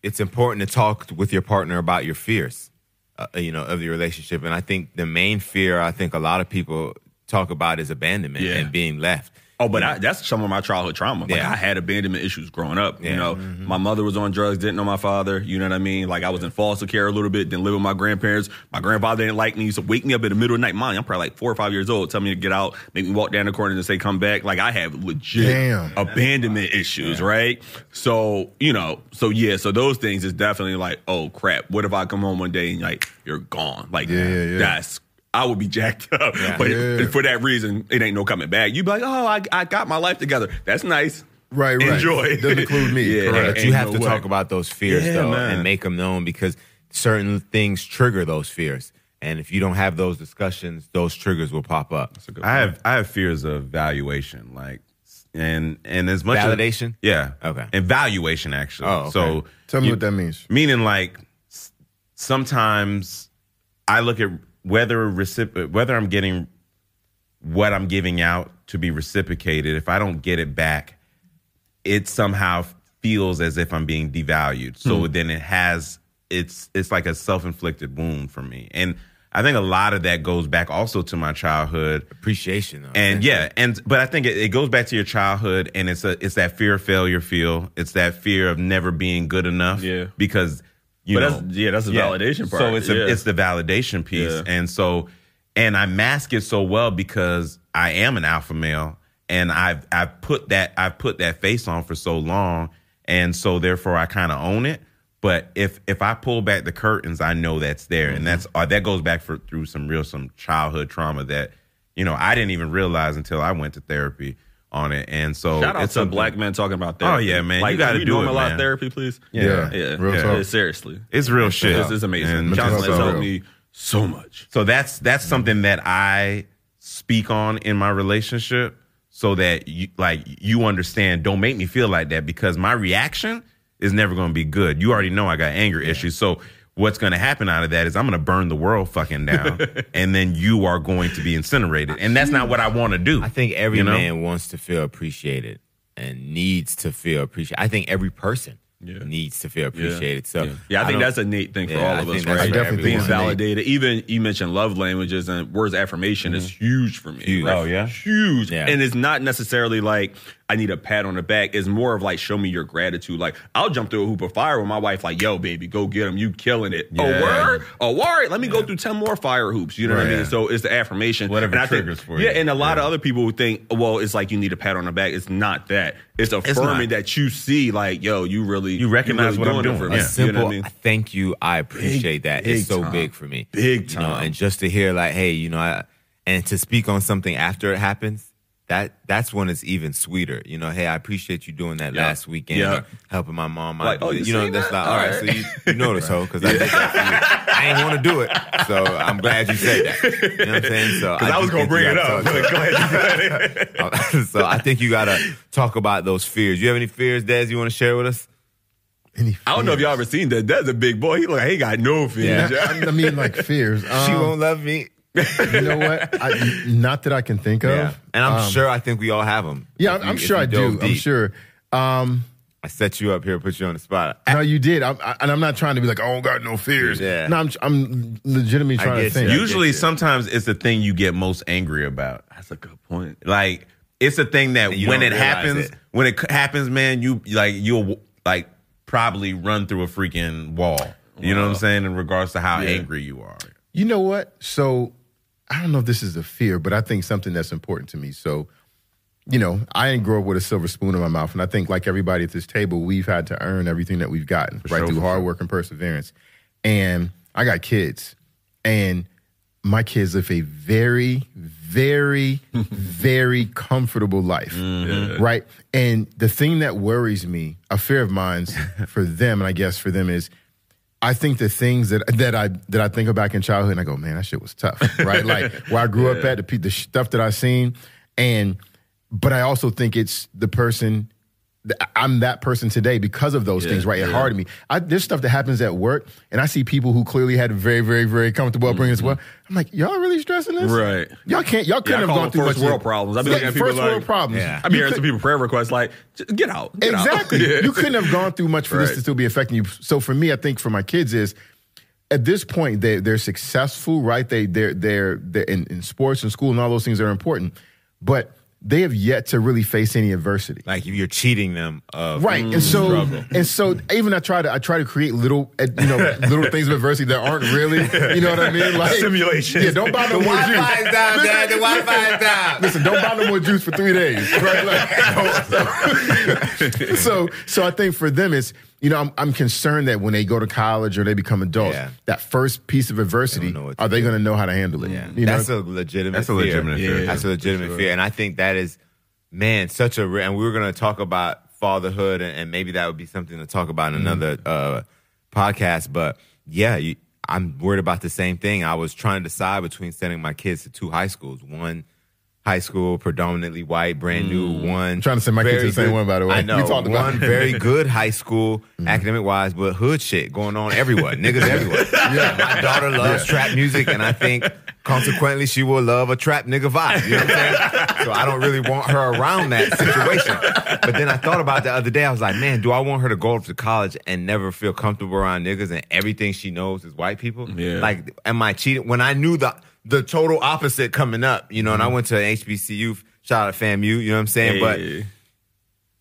it's important to talk with your partner about your fears, uh, you know, of the relationship. And I think the main fear I think a lot of people talk about is abandonment Yeah. and being left. Oh, but I, that's some of my childhood trauma. Like Yeah. I had abandonment issues growing up. Yeah. You know, mm-hmm. my mother was on drugs, didn't know my father. You know what I mean? Like I was in foster care a little bit, didn't live with my grandparents. My grandfather didn't like me, used to wake me up in the middle of the night. Mine, I'm probably like four or five years old, tell me to get out, make me walk down the corner and say come back. Like I have legit Damn. abandonment issues, right? So you know, so yeah, so those things is definitely like, oh crap, what if I come home one day and like you're gone? Like Yeah, yeah, yeah. that's I would be jacked [LAUGHS] up. Yeah. But Yeah. for that reason, it ain't no coming back. You'd be like, oh, I, I got my life together. That's nice. Right, right. Enjoy. Doesn't include me. [LAUGHS] Yeah. Correct. But you have no to way. talk about those fears Yeah, though man. and make them known because certain things trigger those fears. And if you don't have those discussions, those triggers will pop up. I have I have fears of valuation, like and and as much as- Validation? yeah, Okay. and valuation actually. Oh, okay. So Tell me you- what that means. meaning like sometimes I look at whether recip- whether I'm getting what I'm giving out to be reciprocated. If I don't get it back, it somehow feels as if I'm being devalued. So Hmm. then it has it's it's like a self-inflicted wound for me. And I think a lot of that goes back also to my childhood Appreciation though. and yeah, and but I think it, it goes back to your childhood, and it's a it's that fear of failure feel. It's that fear of never being good enough. Yeah. because you But know, that's- yeah, that's the validation part. So it's a, it's the validation piece, Yeah. and so and I mask it so well because I am an alpha male, and I've I've put that I've put that face on for so long, and so therefore I kind of own it. But if if I pull back the curtains, I know that's there, Mm-hmm. and that's uh, that goes back for through some real some childhood trauma that you know I didn't even realize until I went to therapy on it. And so Shout out it's to something- black men talking about therapy. Oh, yeah, man. You gotta can do it, normalize man. therapy, please. Yeah. yeah, Real yeah. talk. Seriously, It's real shit. This is amazing. And Counseling has so helped me so much. So that's that's something that I speak on in my relationship so that you like you understand don't make me feel like that because my reaction is never going to be good. You already know I got anger issues. So what's going to happen out of that is I'm going to burn the world fucking down [LAUGHS] and then you are going to be incinerated. And that's not what I want to do. I think every you know? man wants to feel appreciated and needs to feel appreciated. I think every person Yeah. needs to feel appreciated. So Yeah, I think that's a neat thing for Yeah, all I of us, right? I definitely Being think it's neat. validated. Even you mentioned love languages and words of affirmation is mm-hmm. huge for me. Huge. right? Oh, yeah? huge. Yeah. And it's not necessarily like I need a pat on the back. It's more of like show me your gratitude. Like I'll jump through a hoop of fire with my wife. Like, yo, baby, go get him. You killing it. Yeah. Oh, word. Oh, all right. Let me go through ten more fire hoops. You know what I mean? So it's the affirmation. Whatever And I think- triggers for you. Yeah, and a lot of other people would think, well, it's like you need a pat on the back. It's not that. It's affirming not. that you see, like, yo, you really You recognize really what I'm doing for me. a simple You know what I mean? thank you. I appreciate that. big It's so time. big for me. Big You know, time. and just to hear like, hey, you know, I, and to speak on something after it happens, that that's when it's even sweeter. You know, hey, I appreciate you doing that Yeah. last weekend, Yeah. helping my mom. Like, out. oh, you you know, that's that? like, all right, All so you, you know this hoe because I did that. I ain't want to do it, so I'm glad you said that. You know what I'm saying? So Because I, was gonna bring it up. talk- but glad you said it. so I think you gotta talk about those fears. You have any fears, Des? You want to share with us? Any I don't know if y'all ever seen that. That's a big boy. He look like he got no fears. I, I mean, like fears. [LAUGHS] she Um, won't love me. You know what? I, not that I can think of. Yeah, and I'm Um, sure I think we all have them. Yeah, I'm, I'm sure I do. I'm sure. Um, I set you up here, put you on the spot. no, you did. I'm, I, and I'm not trying to be like, oh, got no fears. Yeah. No, I'm, I'm legitimately I trying to think. you. You, Usually, you. sometimes it's the thing you get most angry about. That's a good point. Like it's a thing that when it happens, it. when it happens, man, you like you'll like probably run through a freaking wall. You know what I'm saying in regards to how Yeah. angry you are. you know what? So I don't know if this is a fear, but I think something that's important to me. So, you know, I didn't grow up with a silver spoon in my mouth. And I think, like everybody at this table, we've had to earn everything that we've gotten, right? sure, through for hard work and perseverance. And I got kids. And my kids live a very, very, [LAUGHS] very comfortable life, mm-hmm. right? And the thing that worries me, a fear of mine's [LAUGHS] for them, and I guess for them is, I think the things that that I that I think of back in childhood, and I go, man, that shit was tough, right? like [LAUGHS] where I grew up at, the, the stuff that I seen, and but I also think it's the person. I'm that person today because of those things, right? It hardened me. I, there's stuff that happens at work, and I see people who clearly had a very, very, very comfortable upbringing as well. Mm-hmm. I'm like, y'all really stressing this? Right. Y'all can't. Y'all couldn't I have gone through first much world problems. I at people first like- world problems. Yeah. I hearing some people prayer requests like, get out. Get. Exactly. Yeah. [LAUGHS] You couldn't have gone through much for this to still be affecting you. So for me, I think for my kids is at this point they they're successful, right? They they're they're, they're in, in sports and school and all those things are important, but they have yet to really face any adversity. Like you're cheating them of Right, and so struggle. and so even I try to I try to create little uh, you know little things of adversity that aren't really you know what I mean like Simulations. Yeah, don't buy no more juice. Wi-Fi is down, Dad. The Wi-Fi is down. Listen, don't buy no more juice for three days. Right? Like, [LAUGHS] so, so, so I think for them, it's you know I'm, I'm concerned that when they go to college or they become adults, Yeah. that first piece of adversity, know what to are they going to know how to handle it? Yeah, You know? that's a legitimate. That's a fear. legitimate fear. That's a legitimate fear, and I think that is, man, such a. And we were going to talk about fatherhood, and, and maybe that would be something to talk about in another uh, podcast. But yeah, you, I'm worried about the same thing. I was trying to decide between sending my kids to two high schools. One high school, predominantly white, brand new. Mm. One trying to send my kids to the same good- one, by the way. I We know talked about one very [LAUGHS] good high school, mm-hmm. academic wise, but hood shit going on everywhere. [LAUGHS] Niggas everywhere. Yeah, my daughter loves trap music, and I think consequently she will love a trap nigga vibe. You know what I'm saying? [LAUGHS] So I don't really want her around that situation. But then I thought about the other day. I was like, man, do I want her to go to college and never feel comfortable around niggas and everything she knows is white people? Yeah. Like, am I cheating when I knew the the total opposite coming up? You know, and I went to HBCU. Shout out to FAMU. You know what I'm saying? But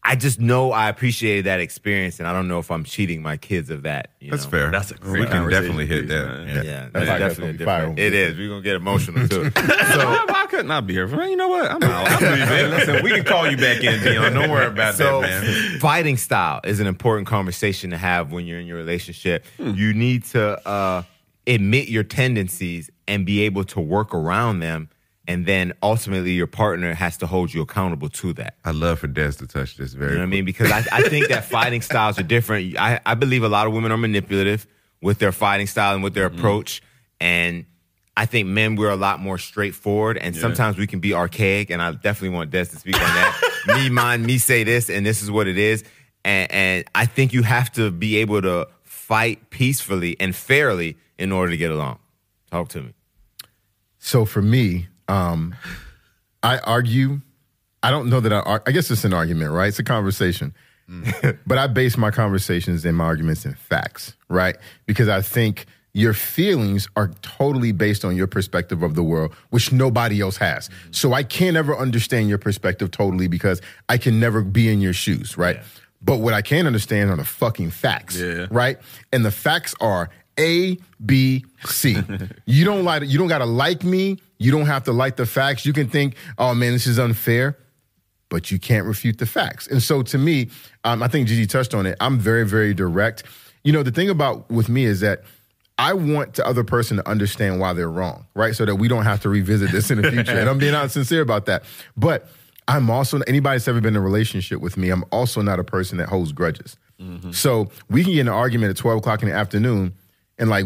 I just know I appreciated that experience, and I don't know if I'm cheating my kids of that. You That's know? fair. That's a great. we can definitely hit piece, that. man. Yeah, That that's podcast gonna definitely be fire. different. It is. We're gonna get emotional too. [LAUGHS] So [LAUGHS] I could not be here. Man, you know what? I'm out. [LAUGHS] I'm leaving. Listen, we can call you back in, Dion. Don't worry about so, that, man. fighting style is an important conversation to have when you're in your relationship. You need to uh, admit your tendencies and be able to work around them, and then ultimately your partner has to hold you accountable to that. I'd love for Des to touch this very You know what I mean? Because I, I think that [LAUGHS] fighting styles are different. I, I believe a lot of women are manipulative with their fighting style and with their mm-hmm. approach. And I think men, we're a lot more straightforward. And sometimes we can be archaic. And I definitely want Des to speak on that. [LAUGHS] me, mine, me say this, and this is what it is. And, and I think you have to be able to fight peacefully and fairly in order to get along. Talk to me. So for me, um, I argue. I don't know that I. ar- I guess it's an argument, right? It's a conversation, [LAUGHS] but I base my conversations and my arguments in facts, right? Because I think your feelings are totally based on your perspective of the world, which nobody else has. So I can't ever understand your perspective totally because I can never be in your shoes, right? But what I can understand are the fucking facts, Yeah. right? And the facts are A, B, C. [LAUGHS] you don't like you don't gotta like me. You don't have to like the facts. You can think, oh man, this is unfair, but you can't refute the facts. And so to me, um, I think Gigi touched on it. I'm very, very direct. You know, the thing about with me is that I want the other person to understand why they're wrong, right? So that we don't have to revisit this in the future. and I'm being honest, [LAUGHS] sincere about that. But I'm also anybody that's ever been in a relationship with me. I'm also not a person that holds grudges. So we can get in an argument at 12 o'clock in the afternoon, and like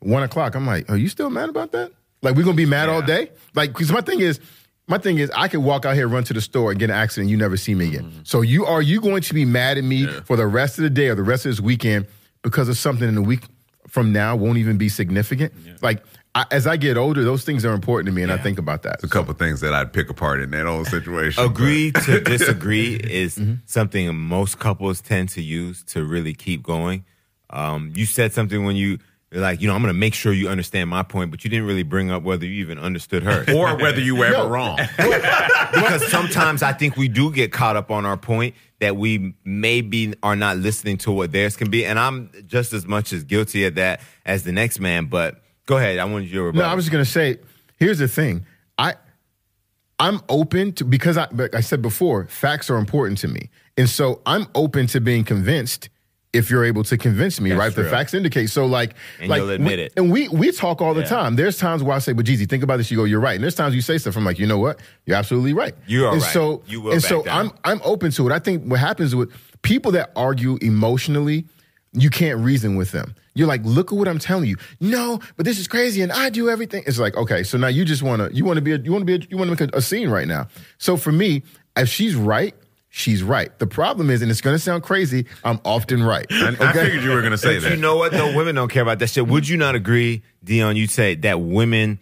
one o'clock, I'm like, are you still mad about that? Like we're gonna be mad all day? Like, because my thing is. My thing is, I could walk out here, run to the store, and get an accident. You never see me again. Mm-hmm. So you are you going to be mad at me for the rest of the day or the rest of this weekend because of something in the week from now won't even be significant? Like I, as I get older, those things are important to me, and I think about that. A couple things that I'd pick apart in that whole situation. agree to disagree [LAUGHS] is mm-hmm. something most couples tend to use to really keep going. Um, you said something when you you're like, you know, I'm going to make sure you understand my point, but you didn't really bring up whether you even understood her [LAUGHS] or whether you were ever wrong. [LAUGHS] because sometimes I think we do get caught up on our point that we maybe are not listening to what theirs can be, and I'm just as much as guilty of that as the next man. But go ahead, I wanted your No, I was just gonna say. Here's the thing. I I'm open to because I like I said before, facts are important to me, and so I'm open to being convinced if you're able to convince me, That's right? The facts indicate. So like, And like you'll admit we- it. And we we talk all the Yeah. time. There's times where I say, "But Jeezy, think about this." You go, "You're right." And there's times you say stuff. I'm like, you know what? You're absolutely right. You are and right. So You will and so down. I'm I'm open to it. I think what happens with people that argue emotionally, you can't reason with them. You're like, look at what I'm telling you. No, but this is crazy, and I do everything. It's like, okay, so now you just want to, you want to be, a, you want to be, a, you want to make a, a scene right now. So for me, if she's right, she's right. The problem is, and it's going to sound crazy, I'm often right. I, I figured you were going to say that. you know what though? Women don't care about that shit. Would you not agree, Dion? You say that women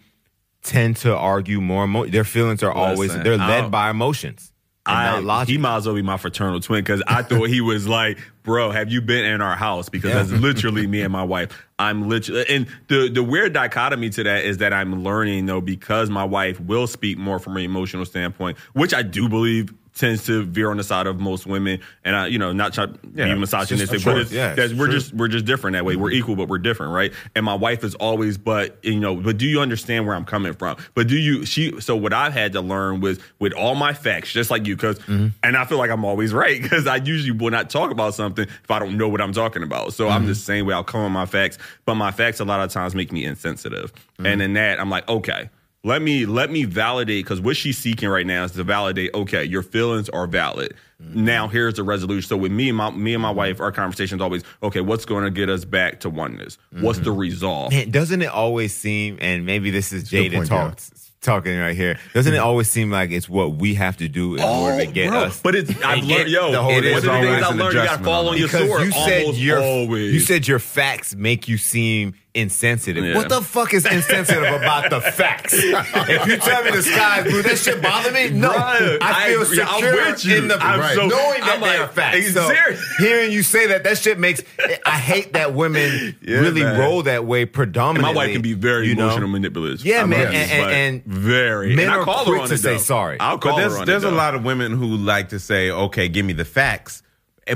tend to argue more. Emo- their feelings are always they're led by emotions I, he might as well be my fraternal twin because I thought he was like, bro, have you been in our house? Because Yeah. that's literally me and my wife. I'm literally, and the the weird dichotomy to that is that I'm learning though because my wife will speak more from an emotional standpoint, which I do believe tends to veer on the side of most women. And I, you know, not try to Yeah, be misogynistic, it's but it's, Yeah, it's we're true. just we're just different that way. We're equal, but we're different, right? And my wife is always, but you know, but do you understand where I'm coming from? But do you? She. So what I've had to learn was with all my facts, just like you, because Mm-hmm. and I feel like I'm always right because I usually will not talk about something if I don't know what I'm talking about. So Mm-hmm. I'm the same way. I'll come with my facts, but my facts a lot of times make me insensitive, Mm-hmm. and in that I'm like, okay. Let me let me validate because what she's seeking right now is to validate. Okay, your feelings are valid. Mm-hmm. Now here's the resolution. So with me and my me and my wife, our conversation is always okay. What's going to get us back to oneness? What's Mm-hmm. the resolve? Man, doesn't it always seem, and maybe this is good Jada point, talks, talking right here, doesn't it always seem like it's what we have to do in order to get bro. us? But it's I've learned, yo, the whole- one it the things always I learned, you got to fall on on your sword you said almost your always. you said your facts make you seem insensitive. Yeah. What the fuck is insensitive about the facts? if you tell me the sky is blue, that shit bother me. No, Bruh, I feel I secure in the I'm right. so- knowing that I'm they like, are facts. So serious. hearing you say that, that shit makes. I hate that women [LAUGHS] Yeah, really man. roll that way And predominantly. my wife can be very you know? emotional manipulative. Yeah, I'm man, honest, and- and- and very. men and I are call quick her on to it, say though. sorry. I'll call But her there's on there's it, a lot of women who like to say, "Okay, give me the facts,"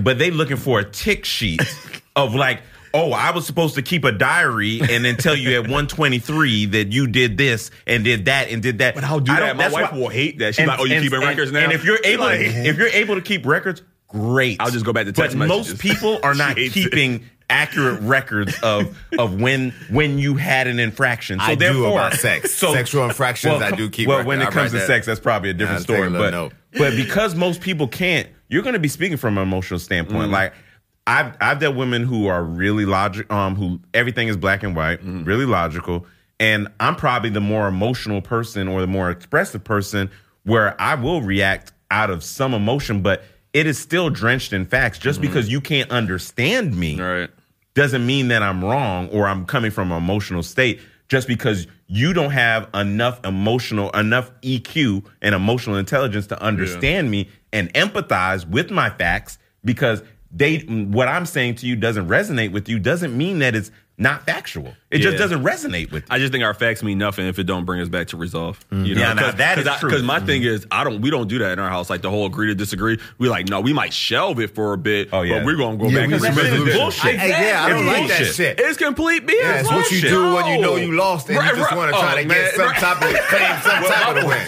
but they looking for a tick sheet [LAUGHS] of like, "Oh, I was supposed to keep a diary and then tell you at [LAUGHS] 123 that you did this and did that and did that." But I'll do I that. My wife why- will hate that. She's like, "Oh, you keeping records now?" And if you're able, Like- if you're able to keep records, great. I'll just go back to text But messages. most people are [LAUGHS] not keeping accurate records of of when when you had an infraction. So I do therefore, about sex. Sexual infractions, I do keep Well, record. when it comes to that. sex, that's probably a different I'll a story. But note. but because most people can't, you're going to be speaking from an emotional standpoint. Mm. Like I've I've dealt women who are really logic, um, who everything is black and white, Mm. really logical, and I'm probably the more emotional person or the more expressive person where I will react out of some emotion, but it is still drenched in facts. Just because you can't understand me, Mm-hmm. Right. doesn't mean that I'm wrong or I'm coming from an emotional state just because you don't have enough emotional, enough EQ and emotional intelligence to understand me and empathize with my facts because they what I'm saying to you doesn't resonate with you doesn't mean that it's not factual. It just doesn't resonate with you. I just think our facts mean nothing if it don't bring us back to resolve. Mm. You know, Yeah, now that is true. Because my thing is, I don't. We don't do that in our house. Like the whole agree to disagree. We like no. We might shelve it for a bit. Oh, yeah. but we're gonna go Yeah, back we and some revisit it. resolution. Bullshit. I- yeah, I don't It's like that shit. It's complete BS. Yeah, it's what you bullshit. do when you know you lost and Right, you just right. want to try Oh, to man, get some right. type of claim some type of win.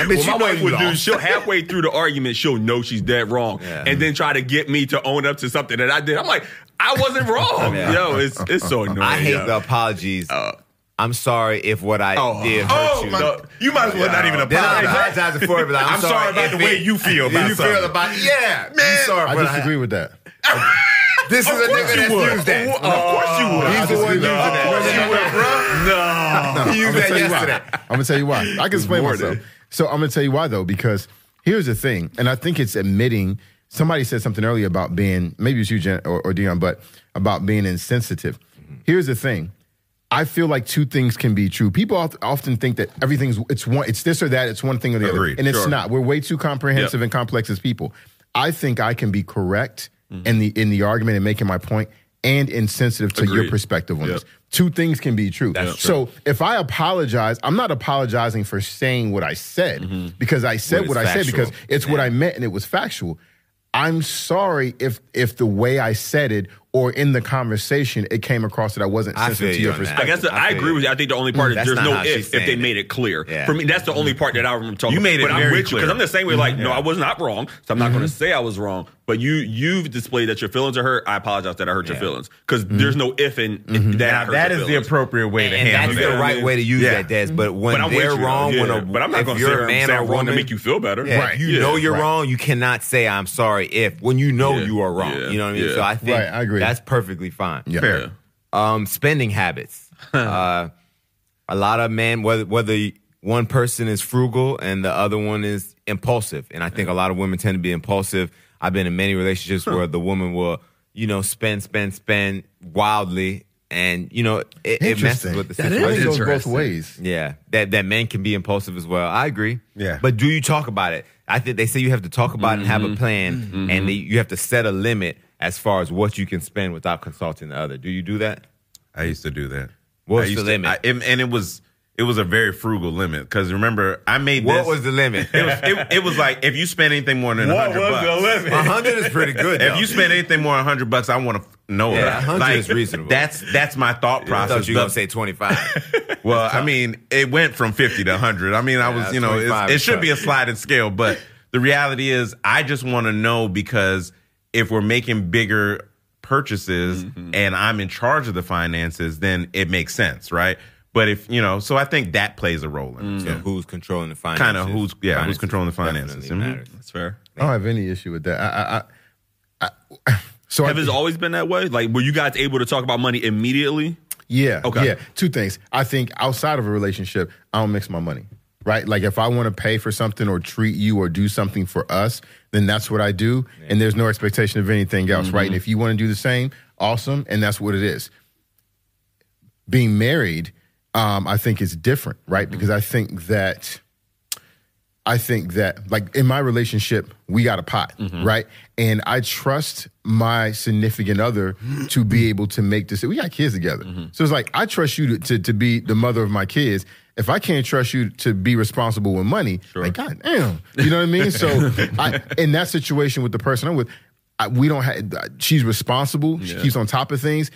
I bet What you my wife would do, she'll halfway through the argument, she'll know she's dead wrong, Yeah. and then try to get me to own up to something that I did. I'm like, I wasn't wrong. [LAUGHS] Yeah. Yo, it's it's so annoying. I hate yo. the apologies. Uh, I'm sorry if what I Oh. did hurt Oh, you. my- you might as well not even Then I'm apologize. for it, but [LAUGHS] I'm, I'm sorry about if the way it- you feel if about you feel something. about yeah, man. Sorry, I but disagree with that. [LAUGHS] This is a nigga that's used that. Of course you would. He's the one using No. that. Of course you would, No, he used I'm that gonna tell you why. yesterday. I'm gonna tell you why. I can explain myself. So I'm gonna tell you why though, because here's the thing, and I think it's admitting. Somebody said something earlier about being maybe it's you Jen, or, or Dion, but about being insensitive. Here's the thing. I feel like two things can be true. People often think that everything's it's one, it's this or that, it's one thing or the Agreed. other, and it's Sure. not. We're way too comprehensive Yep. and complex as people. I think I can be correct in the in the argument and making my point, and insensitive to your perspective on Yep. this. Two things can be true. That's so if I apologize, I'm not apologizing for saying what I said mm-hmm. because I said What what, is I said because it's what I meant and it was factual. I'm sorry if if the way I said it or in the conversation it came across that I wasn't I sensitive feel to your perspective. I guess that, I I, agree you. with you. I think the only mm, part is there's no if if they saying made it. it clear. Yeah. For me, that's the only mm-hmm. part that I remember talking. You made it but I'm very with you because. I'm the same way. Like, no, I was not wrong, so I'm not going to mm-hmm. say I was wrong. But you you've displayed that your feelings are hurt. I apologize that I hurt your feelings because Mm-hmm. there's no if in in that. I Now, hurt that your is the appropriate way to and handle that's that. the right way to use Yeah. that, Des. But when But I'm with they're you, though. wrong, when a, but I'm not if gonna you're say a I'm man saying or I'm wrong to make you feel better. Yeah, Right. you Yeah. know you're Right. wrong, you cannot say I'm sorry if when you know Yeah. you are wrong. Yeah. You know what I mean? Yeah. So I think Right, I agree. that's perfectly fine. Yeah. Fair. Um, spending habits. [LAUGHS] uh, a lot of men, whether whether one person is frugal and the other one is impulsive, and I think a lot of women tend to be impulsive. I've been in many relationships where the woman will, you know, spend, spend, spend wildly, and you know, it, it messes with the That situation. really goes both ways. Yeah, that that men can be impulsive as well. I agree. Yeah. but do you talk about it? I think they say you have to talk about it and have Mm-hmm. a plan, and they, you have to set a limit as far as what you can spend without consulting the other. Do you do that? I used to do that. What's I used the to- limit? I- and, and it was it was a very frugal limit because remember I made What this. was the limit? [LAUGHS] it, was, it, it was like if you spend anything more than a hundred bucks. [LAUGHS] A hundred is pretty good. If you spend anything more than hundred bucks, I want to know Yeah, it. 100 is reasonable. That's that's my thought I process. thought you were gonna say twenty five. [LAUGHS] well, I mean, it went from 50 to 100. I mean, I was, you know, 25 it's, it is should be a sliding scale, but the reality is, I just want to know because if we're making bigger purchases Mm-hmm. and I'm in charge of the finances, then it makes sense, right? But if, you know, so I think that plays a role in it. so who's controlling the finances? Kinda who's- yeah, who's controlling the finances. definitely Mhm. That's fair. I don't have any issue with that. I, I, I, I [LAUGHS] so Have I, it always been that way? Like, were you guys able to talk about money immediately? Yeah. Okay. Yeah. Two things. I think outside of a relationship, I don't mix my money. Right? Like if I want to pay for something or treat you or do something for us, then that's what I do. And there's no expectation of anything else, right? And if you want to do the same, awesome. And that's what it is. Being married, um, I think is different, right? Because mm-hmm. I think that I think that, like in my relationship, we got a pot, mm-hmm. right? And I trust my significant other to be mm-hmm. able to make this. We got kids together, so it's like I trust you to, to to be the mother of my kids. If I can't trust you to be responsible with money, like God damn, you know what I mean? So, [LAUGHS] I, in that situation with the person I'm with, I, we don't have. She's responsible. She keeps on top of things,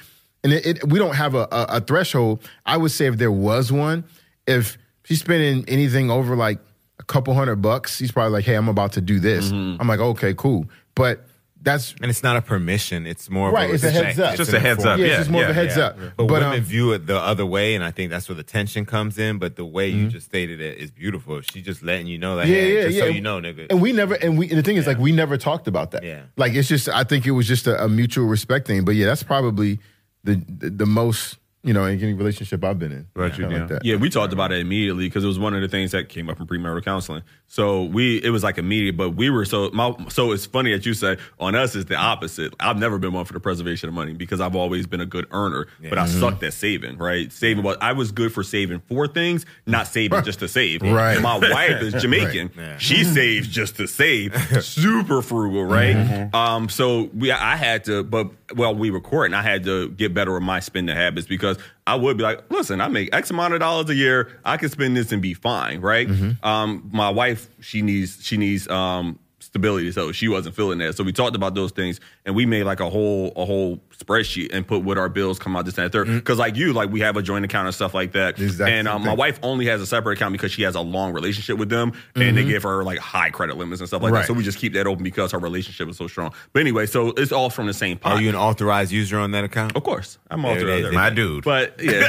and it, it, we don't have a, a, a threshold. I would say if there was one, if she's spending anything over like a couple hundred bucks, he's probably like, "Hey, I'm about to do this." I'm like, "Okay, cool," but that's And it's not a permission; it's more of Right, A it's a heads up. It's Just a heads up. yeah, yeah, it's just more of a heads Yeah. up. But, But, women um, view it the other way, and I think that's where the tension comes in. But the way you just stated it is beautiful. She's just letting you know that, yeah, hey, yeah, just yeah. so you know, nigga. And we never, and we, and the thing is, like, we never talked about that. Yeah. Like, it's just, I think it was just a, a mutual respect thing. But yeah, that's probably the the, most, you know, in any relationship I've been in. Right, you Kinda like that. Yeah, we talked about it immediately because it was one of the things that came up in premarital counseling. So we, it was like immediate, but we were so my, so it's funny that you say on us it's the opposite. I've never been one for the preservation of money because I've always been a good earner, but I sucked at saving. Right, saving was I was good for saving for things, not saving just to save. Right. My [LAUGHS] wife is Jamaican. Yeah. She saves just to save. [LAUGHS] Super frugal, right? Um, so we, I had to, but well, we recording. I had to get better with my spending habits because I would be like, listen, I make X amount of dollars a year. I can spend this and be fine, right? Um, my wife, she needs, she needs, um, stability. So she wasn't feeling that. So we talked about those things and we made like a whole a whole spreadsheet and put what our bills come out this and that third. Because like you, like we have a joint account and stuff like that. Exactly And um, my wife only has a separate account because she has a long relationship with them and they give her like high credit limits and stuff like Right. that. So we just keep that open because her relationship is so strong. But anyway, so it's all from the same pot. Are you an authorized user on that account? Of course, I'm There authorized. is. My dude. But yeah,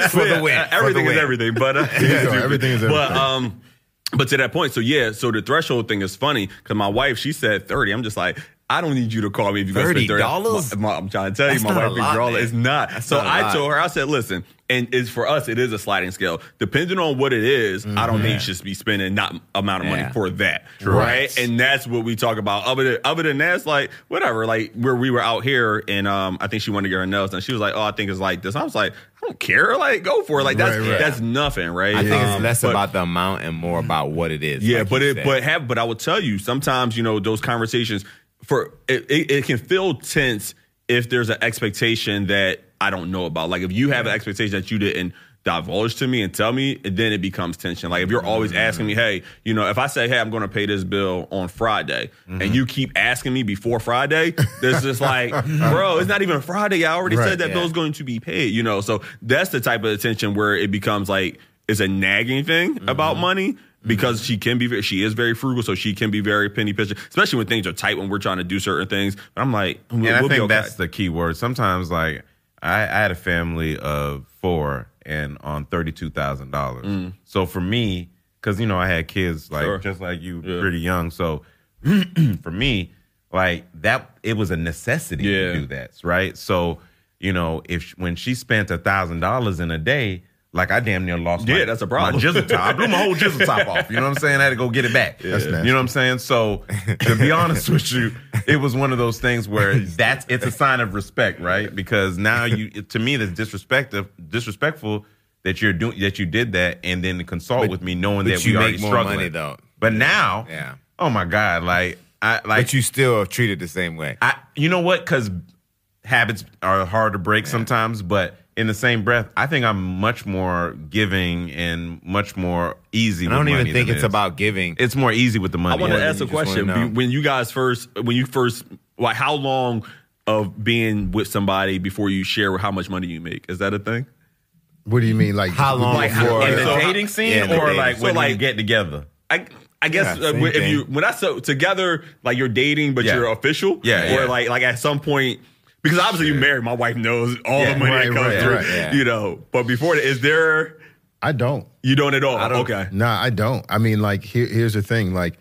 but, [LAUGHS] [LAUGHS] For the win. uh, For Everything the is win. everything. But uh, [LAUGHS] you go. Everything is But um, but to that point, so yeah, so the threshold thing is funny because my wife she said thirty. I'm just like. I don't need you to call me if you're gonna spend $30? thirty. My- I'm trying to tell That's you, my wife lot. It's not. That's so not I lot. told her, I said, listen, and it's for us, it is a sliding scale. Depending on what it is, I don't think you should be spending not amount of money Yeah. for that, Right. right? And that's what we talk about. Other than, other than that, it's like whatever. Like where we were out here, and um, I think she wanted to get her nails done. She was like, "Oh, I think it's like this." I was like, "I don't care. Like go for it. Like that's Right, right. that's nothing, right?" I think it's Um, less but- about the amount and more about what it is. yeah, like but it said. but have but I will tell you sometimes you know those conversations for it, it, it can feel tense if there's an expectation that I don't know about. Like if you have an expectation that you didn't divulge to me and tell me, then it becomes tension. Like if you're always mm-hmm. asking me, hey, you know, if I say, hey, I'm going to pay this bill on Friday, and mm-hmm. you keep asking me before Friday, this is like, [LAUGHS] bro, it's not even Friday. I already Right, said that yeah. bill's going to be paid. You know, so that's the type of attention where it becomes like it's a nagging thing Mm-hmm. about money mm-hmm. because she can be she is very frugal, so she can be very penny pinching, especially when things are tight when we're trying to do certain things. But I'm like, we'll, and I we'll be think okay. that's the key word. Sometimes, like I, I had a family of four and on thirty two thousand dollars. Mm. So for me, because you know I had kids like Sure. just like you, Yeah. pretty young. So [CLEARS THROAT] for me, like that, it was a necessity Yeah. to do that, right? So you know, if when she spent a thousand dollars in a day. Like I damn near lost. Yeah, my, that's a problem. My [LAUGHS] jizzle top. I blew my whole jizzle top [LAUGHS] off. You know what I'm saying? I had to go get it back. That's You know what I'm saying? So to be honest with you, it was one of those things where [LAUGHS] that's it's a sign of respect, right? Because now you to me that's disrespectful disrespectful that you're doing that you did that and then consult with me knowing that you we make more struggling. money, though. But now, Yeah. oh my God, like I like But you still are treated the same way. I you know what? Because habits are hard to break sometimes, but in the same breath, I think I'm much more giving and much more easy. And I don't even think it's it is. about giving. It's more easy with the money. I want to Yeah, ask a question. When you guys first, when you first, like, how long of being with somebody before you share how much money you make? Is that a thing? What do you mean? Like How long Like, before? in the So- dating scene, Yeah, the or dating. like So, when like- you get together. I I guess Yeah, uh, if thing. you when I so together like you're dating but Yeah. you're official, Yeah, or like like at some point. Because obviously you married, my wife knows all Yeah, the money right, that comes right, through, right, yeah. you know. But before that, is there I don't. you don't at all? I don't- okay, Nah, I don't. I mean, like here, here's the thing. Like,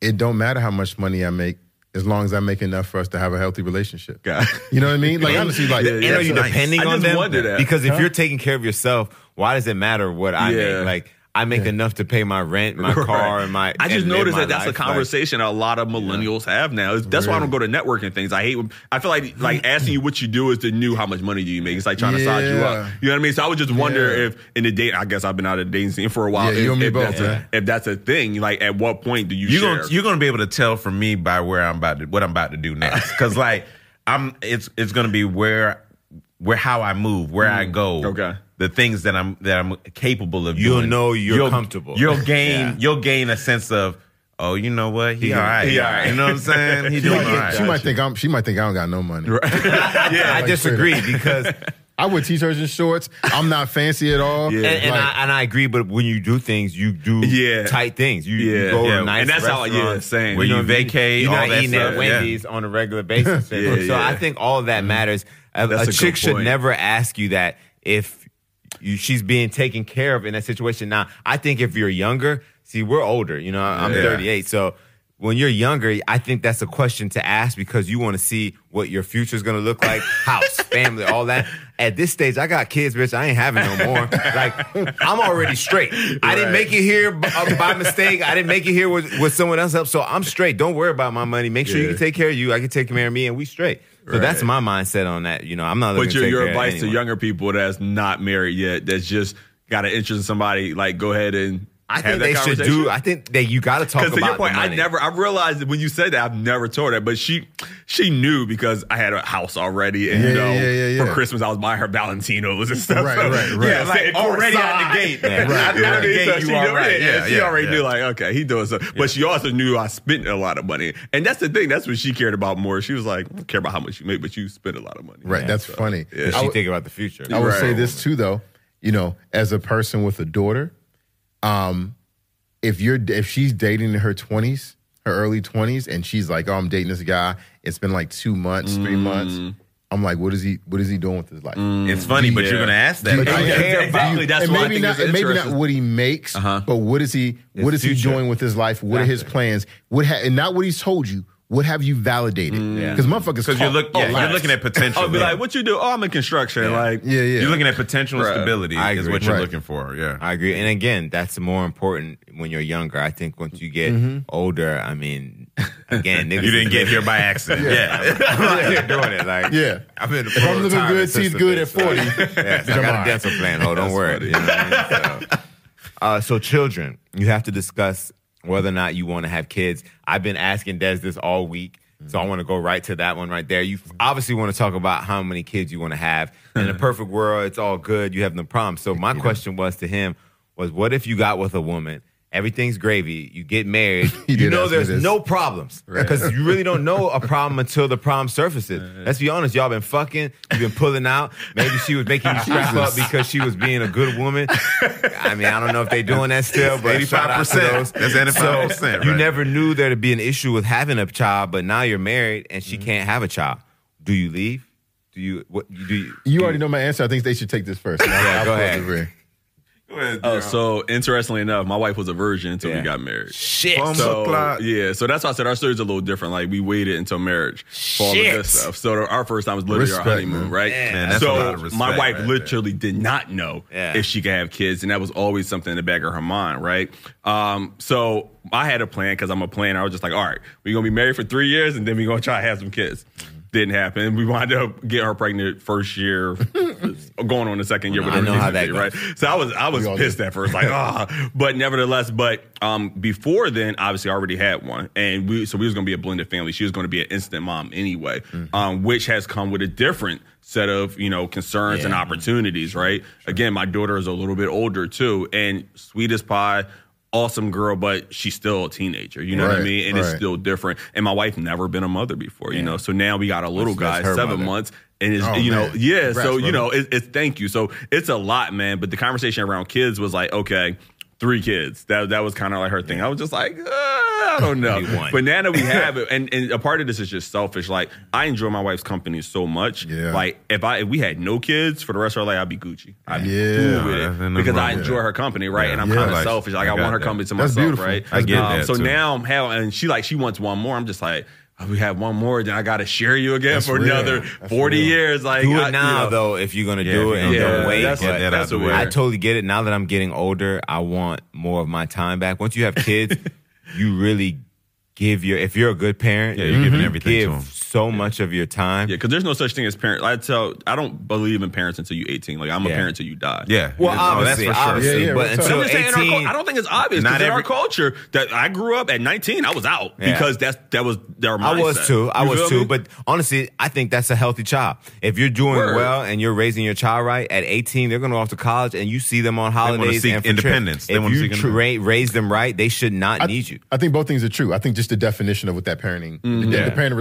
it don't matter how much money I make as long as I make enough for us to have a healthy relationship. Got it. You know what I mean? Like [LAUGHS] honestly, like Yeah, And yeah. are you That's depending nice. I on just them? that. Because if you're taking care of yourself, why does it matter what I Yeah. make? Like I make enough to pay my rent, my [LAUGHS] car, and my. I just noticed that that's a conversation a lot of millennials have now. That's why I don't go to networking things. I hate. I feel like like [LAUGHS] asking you what you do is to new how much money do you make. It's like trying to size you up. You know what I mean? So I would just wonder Yeah. if in the date. I guess I've been out of the dating scene for a while. Yeah, if, you and me if both, That's a, if that's a thing, like at what point do you You're share? gonna you're gonna be able to tell from me by where I'm about to what I'm about to do next. Because like I'm it's it's gonna be where where how I move, where I mm. go. Okay. The things that I'm that I'm capable of You'll doing. know you're You'll- comfortable. You'll gain Yeah. you'll gain a sense of oh you know what he, He all he all right. you know what I'm saying [LAUGHS] he she, doing might, all right. she might think I'm. She might think I don't got no money. [LAUGHS] [LAUGHS] yeah, I Like, disagree because I wear t-shirts and shorts. I'm not fancy at all. Yeah. and, and Like, I and I agree, but when you do things, you do Yeah. tight things. You, you Yeah. go Yeah. to nice And that's how- yeah, restaurants, same. Where you know what I vacate, You're all not that eating stuff, at yeah. Wendy's on a regular basis. Yeah, so yeah. I think all of that mm-hmm. matters. A, a a chick should point. never ask you that if you, she's being taken care of in that situation. Now, I think if you're younger, see, we're older. You know, I'm Yeah. 38, so. When you're younger, I think that's a question to ask because you want to see what your future is going to look like, [LAUGHS] house, family, all that. At this stage, I got kids, bitch. I ain't having no more. Like, I'm already straight. I didn't make it here b- uh, by mistake. I didn't make it here with, with someone else help. So I'm straight. Don't worry about my money. Make sure you can take care of you. I can take care of me, and we straight. So that's my mindset on that. You know, I'm not. But your, your advice to younger people that's not married yet, that's just got an interest in somebody, like go ahead and I think they should do. I think that you got to talk Because about to your point, I never, I realized when you said that, I've never told her, but she, she knew because I had a house already, and you know, yeah, yeah, for. Christmas I was buying her Valentinos and stuff. Right, So, right, right. Yeah, like already out the gate. Yeah. Out- [LAUGHS] You out what I the gate, So you she all right. yeah, Yeah, she already knew, like, okay, he doing something. But she also knew I spent a lot of money, and that's the thing. That's what she cared about more. She was like, I don't care about how much you make, but you spend a lot of money. right. That's funny. yeah. She would- think about the future. I would say this too, though. You know, as a person with a daughter, um, if you're if she's dating in her twenties, her early twenties, and she's like, "Oh, I'm dating this guy. It's been like two months, three Mm. months." I'm like, "What is he? What is he doing with his life?" It's funny, but Yeah. you're gonna ask that. But [LAUGHS] you care exactly. That's and what I maybe think not, is and maybe not what he makes, Uh-huh. but what is he? What is he future. doing with his life? What are his plans? What ha- and not what he's told you. What have you validated? Yeah. Because motherfuckers, Because you're, look, a yeah, you're looking at potential. I'll be like, what you do? Oh, I'm in construction. Like, Yeah, yeah. You're looking at potential and Right. stability I is agree. what you're Right. looking for. Yeah. I agree. And again, that's more important when you're younger. I think once you get Mm-hmm. older, I mean, again, [LAUGHS] niggas You didn't get here by accident. [LAUGHS] Yeah. I'm out here doing it. Like, Yeah. I'm in the If I'm looking good, teeth good bit, at [LAUGHS] so- 40, Yes, I I'm got all a right. dental plan. Hold, don't worry. You know what I mean? So, uh, so children, you have to discuss whether or not you want to have kids. I've been asking Des this all week. So I mm-hmm. want to go right to that one right there. You obviously want to talk about how many kids you want to have. In a [LAUGHS] perfect world, it's all good. You have no problem. So my question was to him was, what if you got with a woman Everything's gravy. You get married. He [LAUGHS] you know there's no problems [LAUGHS] because you really don't know a problem until the problem surfaces. Let's be honest, y'all been fucking, you've been pulling out. Maybe she was making you strap up because she was being a good woman. I mean, I don't know if they're doing that still, but shout out to 85%. those. That's 85%, So, right. You never knew there to be an issue with having a child, but now you're married and Mm-hmm. she can't have a child. Do you leave? Do you what? Do you? You already know my answer. I think they should take this first. [LAUGHS] Yeah, go pause ahead. it. Oh, so interestingly enough, my wife was a virgin until Yeah. we got married. Shit. Bum- So Clock. yeah, so that's why I said our story's a little different. Like we waited until marriage for all of Shit. this stuff. So our first time was literally Respect, our honeymoon, man. right? Man, that's so a lot of respect my wife right there. literally did not know Yeah. if she could have kids, and that was always something in the back of her mind, right? Um, so I had a plan because I'm a planner. I was just like, all right, we're gonna be married for three years, and then we're gonna try to have some kids. Didn't happen. We wound up getting her pregnant first year, [LAUGHS] going on the second year. I whatever know how that be, right? So I was I was pissed at first, like ah. But nevertheless, but um, before then, obviously, I already had one, and we so we was gonna be a blended family. She was gonna be an instant mom anyway, Mm-hmm. um, which has come with a different set of you know concerns and opportunities, right? Again, my daughter is a little bit older too, and sweet as pie. Awesome girl, but she's still a teenager. You know what I mean? And it's still different. And my wife never been a mother before, you know. So now we got a little That's- guy, that's seven mother. months, and it's Oh, you know, man. yeah. Congrats, so you know, it, it's thank you. So it's a lot, man. But the conversation around kids was like, okay, three kids. That that was kind of like her thing. I was just like, uh, I don't [LAUGHS] know. You won. But now that we have it, [LAUGHS] and, and a part of this is just selfish. Like I enjoy my wife's company so much. Yeah. Like if I if we had no kids for the rest of our life, I'd be Gucci. I'd be Yeah. cool with it because I enjoy her company, right? Yeah. And I'm Yeah. kind of Like, selfish. Like I I, want her that. company to That's myself, beautiful. right? I get Um, that, So too. now I'm how and she like she wants one more. I'm just like. Oh, We have one more, then I got to share you again That's for real. another That's forty real. years. Like do I- it you now know. though if you're gonna Yeah, do it and don't wait. that's- but that that's the the way. way. I totally get it. Now that I'm getting older, I want more of my time back. Once you have kids, [LAUGHS] you really give your. If you're a good parent, Yeah, you're giving you everything to give 'em. so much of your time. Yeah, because there's no such thing as parent. I tell, I don't believe in parents until you 18. Like I'm a parent until you die. Yeah. Well, Oh, that's for sure. obviously, Yeah, yeah, but until I'm just saying in our I don't think it's obvious Not because in our culture that I grew up at 19, I was out Yeah. because that's that was their I was mindset. too. I You was too. me? But honestly, I think that's a healthy child. If you're doing Word. well and you're raising your child right at 18, they're going to go off to college, and you see them on wanna holidays seek and for independence. trips. They If you seek tra- raise them right, they should not I, need you. I think both things are true. I think just the definition of what that parenting, the, Mm-hmm. the parenting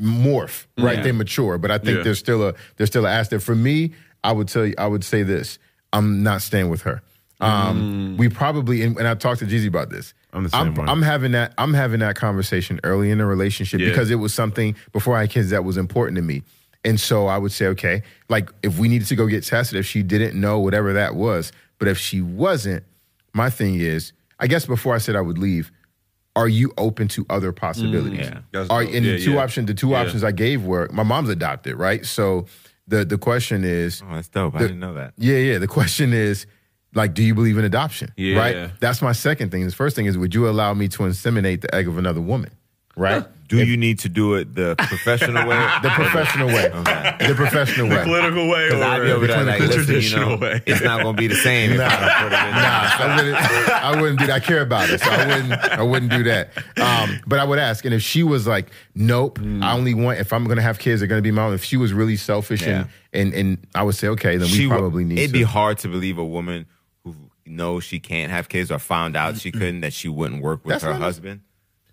morph, right? Yeah. They mature, but I think Yeah. there's still a there's still an aspect. For me, I would tell you, I would say this: I'm not staying with her. Um, We probably, and, and I talked to Jeezy about this. I'm the same I'm. I'm having that. I'm having that conversation early in the relationship Yeah. because it was something before I had kids that was important to me. And so I would say, okay, like if we needed to go get tested, if she didn't know whatever that was, but if she wasn't, my thing is, I guess before I said I would leave, are you open to other possibilities? Mm, yeah. Are, dope. and Yeah, the two yeah. options, the two Yeah. options I gave were my mom's adopted, right? So the the question is, Oh, that's dope. I didn't know that. yeah, yeah. The question is, like, do you believe in adoption? Yeah. Right. That's my second thing. The first thing is, would you allow me to inseminate the egg of another woman? Right. Do you need to do it the professional way? [LAUGHS] the professional way? The professional way. The political way Because I'd be over there like, the listen, you traditional know, way. it's not going to be the same if I don't put it in. Nah, I wouldn't. I wouldn't do that. I care about it, so I wouldn't. I wouldn't do that. Um, but I would ask, and if she was like, "Nope, Mm. I only want if I'm going to have kids, they're going to be my own." If she was really selfish and and and I would say, okay, then we She would- probably need. It'd to. be hard to believe a woman who knows she can't have kids or found out she couldn't that she wouldn't work with That's her not- husband.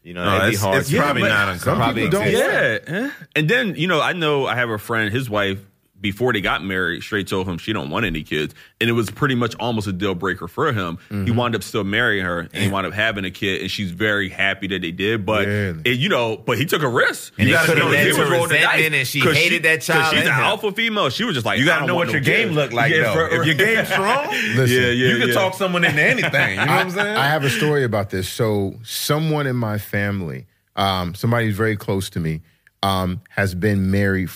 You know, No, it'd be it's, hard. it's to- probably but not some uncommon. people don't Yeah. And then, you know, I know I have a friend, his wife, before they got married, straight told him she don't want any kids. And it was pretty much almost a deal breaker for him. Mm-hmm. He wound up still marrying her and he wound up having a kid and she's very happy that they did. But Really? it, you know, but he took a risk. And it gotta know led he was rolling the resentment dice. and she 'Cause hated that child She's an him. alpha female. She was just like, You got to don't know want what no your game kids. look like, Yeah, though. for- if your game's strong, [LAUGHS] Listen, Yeah, yeah, you can yeah. talk someone into anything. You know what I'm saying? I have a story about this. So, someone in my family, um, somebody who's very close to me, um, has been married.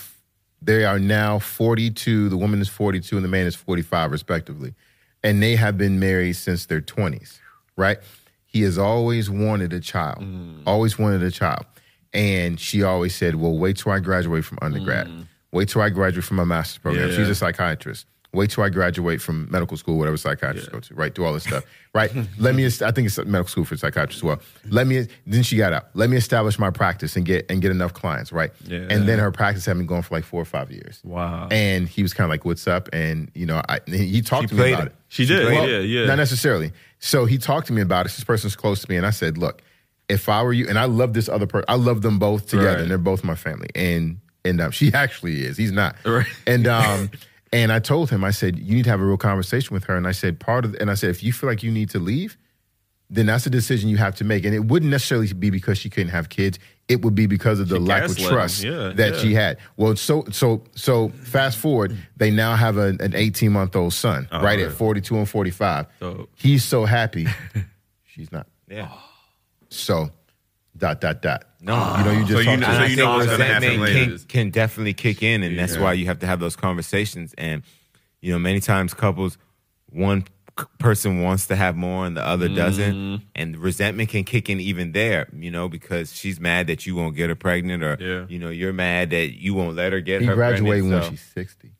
They are now 42. The woman is 42 and the man is 45, respectively. And they have been married since their 20s, right? He has always wanted a child, mm. always wanted a child. And she always said, Well, wait till I graduate from undergrad. Mm. Wait till I graduate from my master's program. Yeah. She's a psychiatrist. Wait till I graduate from medical school, whatever psychiatrists go to, right? Do all this stuff, right? [LAUGHS] Let me. I think it's medical school for psychiatrists as well. Let me. Then she got out. Let me establish my practice and get and get enough clients, right? Yeah. And then her practice had been going for like four or five years. Wow. And he was kind of like, "What's up?" And you know, I he he talked She to me about it. it. She did. Well, yeah, yeah. Not necessarily. So he talked to me about it. This person's close to me, and I said, "Look, if I were you, and I love this other person, I love them both together, Right. and they're both my family." And and um, she [LAUGHS] actually is. He's not. Right. And um, [LAUGHS] and I told him, I said, "You need to have a real conversation with her." And I said, "Part of," and I said, "If you feel like you need to leave." Then that's a decision you have to make, and it wouldn't necessarily be because she couldn't have kids. It would be because of the She lack of trust Yeah, that yeah. she had. Well, so so so fast forward, they now have a, an 18 month old son, right at 42 and 45. So- He's so happy. [LAUGHS] She's not. Yeah. So, dot dot dot. No. you know, you just So you know- to- so I you know what's gonna happen resentment later. Can, can definitely kick in, and that's why you have to have those conversations. And you know, many times couples, one person wants to have more and the other Mm-hmm. doesn't, and resentment can kick in even there. You know, because she's mad that you won't get her pregnant, or Yeah. you know, you're mad that you won't let her get he her graduated pregnant. when so she's 60.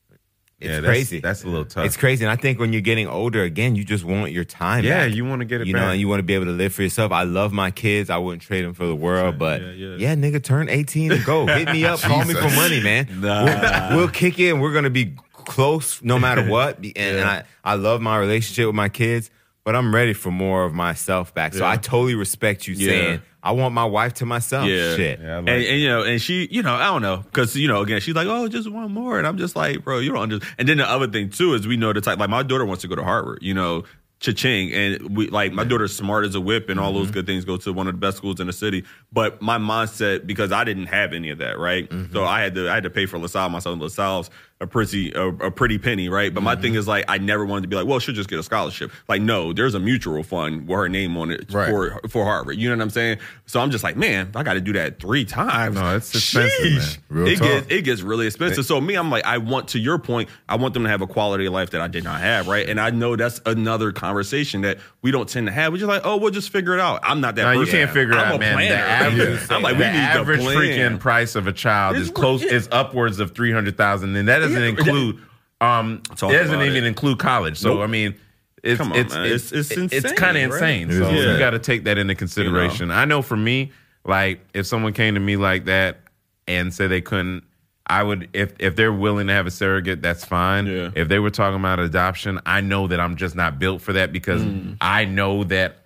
It's Yeah, that's- crazy. that's a little tough. It's crazy, and I think when you're getting older, again, you just want your time. Yeah, back. you wanna get it You know, back. and you want to be able to live for yourself. I love my kids. I wouldn't trade them for the world, but yeah, yeah, yeah. nigga, turn 18 and go. Hit me up, call me for money, man. [LAUGHS] Nah. We'll, we'll kick in. We're gonna be close no matter [LAUGHS] what. And, and I, I love my relationship with my kids, but I'm ready for more of myself back. So Yeah. I totally respect you Yeah. saying I want my wife to myself. Yeah. Shit. Yeah, like and, and you know, and she, you know, I don't know, because you know, again, she's like, oh, just one more, and I'm just like, bro, you don't understand. And then the other thing too is we know the type. Like my daughter wants to go to Harvard, you know, cha-ching, and we like my daughter's smart as a whip, and all those mm-hmm. good things. Go to one of the best schools in the city. But my mindset, because I didn't have any of that, right? Mm-hmm. So I had to, I had to pay for LaSalle myself. LaSalle's a pretty, a, a pretty penny, right? But my mm-hmm. thing is like, I never wanted to be like, well, she'll just get a scholarship. Like, no, there's a mutual fund with her name on it Right. for for Harvard. You know what I'm saying? So I'm just like, man, I got to do that three times. No, it's expensive, it talk. gets it gets really expensive. So me, I'm like, I want to your point, I want them to have a quality of life that I did not have, right? And I know that's another conversation that we don't tend to have. We're just like, oh, we'll just figure it out. I'm not that. No, you can't figure I'm out, a man. The average, I'm like, we need average freaking price of a child It's is close is upwards of three hundred thousand, and that doesn't include. Um, it doesn't even it. include college. So Nope. I mean, it's on, it's, man. it's It's- it's it's kind of right? insane. So insane. you got to take that into consideration. I know for me, like if someone came to me like that and said they couldn't. I would if if they're willing to have a surrogate, that's fine. Yeah. If they were talking about adoption, I know that I'm just not built for that because Mm. I know that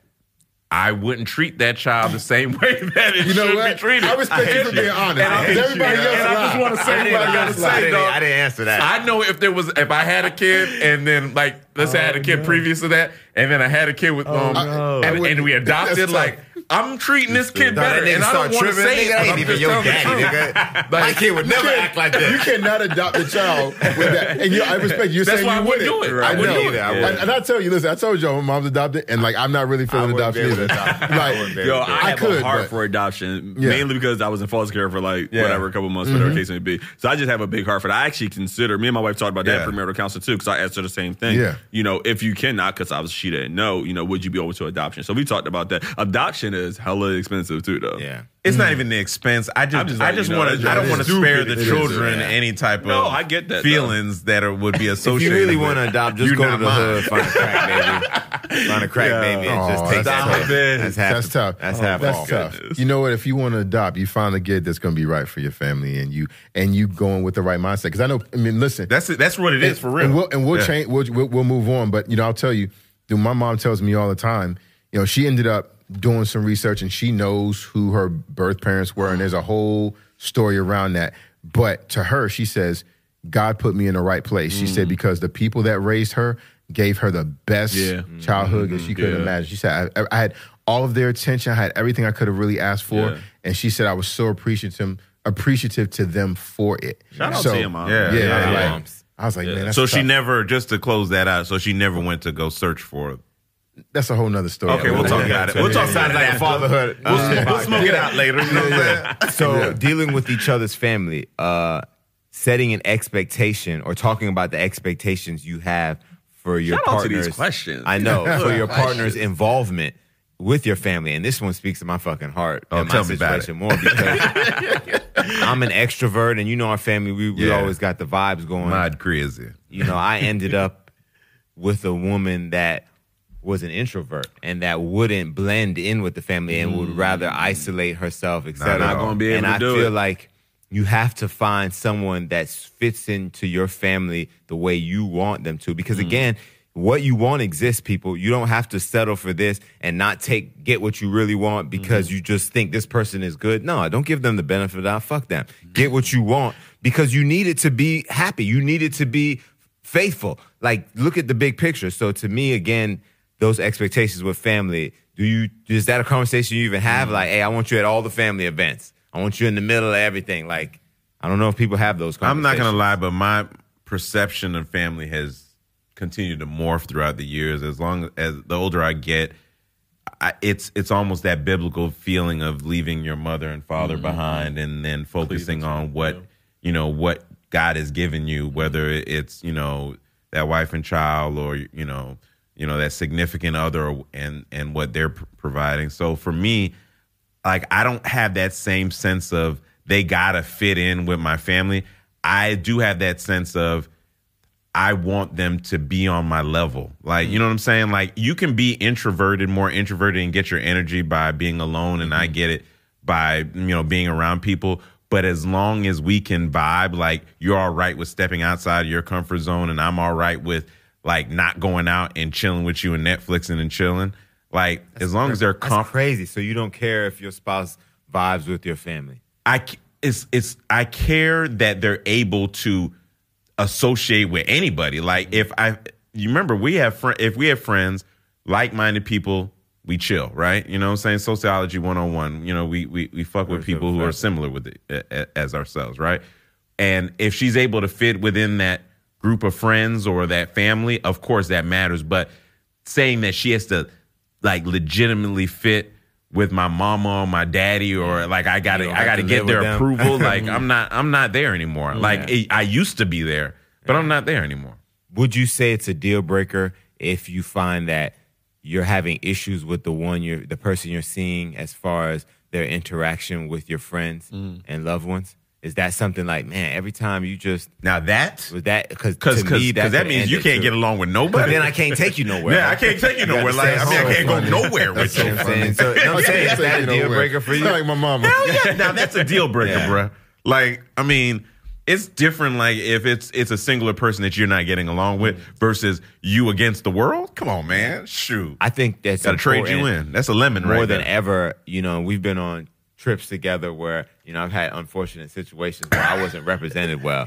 I wouldn't treat that child the same [LAUGHS] way that it You know should what? be treated. I respect you for being honest. And I- Because everybody and else I just want to say, Everybody what I gotta else say, I didn't, dog. I didn't answer that. I know if there was if I had a kid and then like let's say I had a kid previous to that and then I had a kid with um no. and, and we adopted like tough. I'm treating this kid Nah, that better nigga and I don't want to say nigga, it. that ain't I'm even just your telling the daddy, truth. nigga. [LAUGHS] Like, My kid would never can't- act like that. You cannot adopt a child with that. [LAUGHS] And you, I respect you. That's saying why you I wouldn't wouldn't. do it. I I wouldn't know. do it. I And- And I tell you, listen, I told you my mom's adopted, and like I'm not really feeling wouldn't adoption be either. adopt. I wouldn't be Like, able Yo. I, I have could, a heart but- for adoption, Yeah. mainly because I was in foster care for like Yeah. whatever, a couple months, Mm-hmm. whatever case may be. So I just have a big heart for that. I actually consider, me and my wife talked about that Yeah. at premarital counseling too, because I asked her the same thing. Yeah. You know, if you cannot, because I was she didn't know, you know, would you be open to adoption? So we talked about that. Adoption is hella expensive too, though. Yeah. It's not hmm. even the expense. I I'm just, just I letting just you know, want that's to. I don't just want to stupid spare the it is, children yeah. any type of No, I get that, though. feelings that are, would be [LAUGHS] associated. If associated. you really want to adopt, just you go to not the mine. hood, find a crack baby, [LAUGHS] find a crack baby, and just take that's that. tough. That's, that's half. That's tough. That's half That's off. tough. You know what? If you want to adopt, you find a kid that's going to be right for your family, and you and you going with the right mindset. Because I know. I mean, listen. That's it. That's what it is for real. And we'll, and we'll Yeah. change. We'll, we'll we'll move on. But you know, I'll tell you. Dude, my mom tells me all the time. You know, she ended up doing some research, and she knows who her birth parents were, and there's a whole story around that. But to her, she says, God put me in the right place. She Mm. said because the people that raised her gave her the best Yeah. childhood that she could Yeah. imagine. She said, I, I had all of their attention. I had everything I could have really asked for. Yeah. And she said, I was so appreciative, appreciative to them for it. Shout out So, to your mom. Yeah, Yeah, yeah, like. I was like, man, that's so she tough. never, just to close that out, so she never went to go search for it. That's a whole nother story. Okay, we'll talk about it. We'll talk about it like a fatherhood. We'll, we'll smoke it out later. You know what So dealing with each other's family, uh, setting an expectation or talking about the expectations you have for your Shout out to partner's these questions. I know for your partner's involvement with your family, and this one speaks to my fucking heart. Oh, and my tell me about situation more because [LAUGHS] I'm an extrovert, and you know our family. We, we Yeah. always got the vibes going. Mad crazy. you know, I ended up with a woman that was an introvert and that wouldn't blend in with the family and would rather isolate herself, etc. Not gonna be able and to I do feel it. like you have to find someone that fits into your family the way you want them to. Because again, what you want exists, people. You don't have to settle for this and not take get what you really want because you just think this person is good. No, don't give them the benefit of the doubt. Fuck them. Get what you want because you need it to be happy. You need it to be faithful. Like look at the big picture. So to me, again, those expectations with family. Do you is that a conversation you even have? Mm. Like, hey, I want you at all the family events. I want you in the middle of everything. Like, I don't know if people have those conversations. I'm not gonna lie, but my perception of family has continued to morph throughout the years. As long as the older I get, I, it's it's almost that biblical feeling of leaving your mother and father mm-hmm. behind, and then focusing on what you know what God has given you, whether it's you know that wife and child, or you know you know that significant other, and and what they're pr- providing. So for me, like I don't have that same sense of they gotta fit in with my family. I do have that sense of I want them to be on my level. Like, you know what I'm saying? Like you can be introverted, more introverted and get your energy by being alone and I mm-hmm. get it by, you know, being around people, but as long as we can vibe like you're all right with stepping outside of your comfort zone and I'm all right with like not going out and chilling with you and Netflixing and chilling, like as long as they're That's crazy. So you don't care if your spouse vibes with your family. I it's it's I care that they're able to associate with anybody. Like if I you remember we have fr- if we have friends, like-minded people, we chill, right? You know what I'm saying? Sociology 101. You know, we we we fuck with people who are similar with it as ourselves, right? And if she's able to fit within that group of friends or that family, of course that matters, but saying that she has to like legitimately fit with my mama or my daddy or like I gotta I gotta to get their approval. [LAUGHS] like I'm not I'm not there anymore. Like it- I used to be there, but I'm not there anymore. Would you say it's a deal breaker if you find that you're having issues with the one you're the person you're seeing as far as their interaction with your friends Mm. and loved ones? Is that something like, man, every time you just Now that was that because because because that means you can't get along with nobody. then I can't take you nowhere. yeah, I can't take you nowhere. Like I mean, I can't go nowhere with [LAUGHS] you. You know what I'm [LAUGHS] saying? So, no, I'm saying, is that a deal breaker for you? Like my mama. Hell yeah, [LAUGHS] now that's a deal breaker, bruh. Like, I mean, it's different. Like, if it's it's a singular person that you're not getting along with mm. versus you against the world. Come on, man. Shoot, I think that's gotta trade you in. That's a lemon, more right than there. ever, you know, we've been on trips together where, you know, I've had unfortunate situations where I wasn't represented well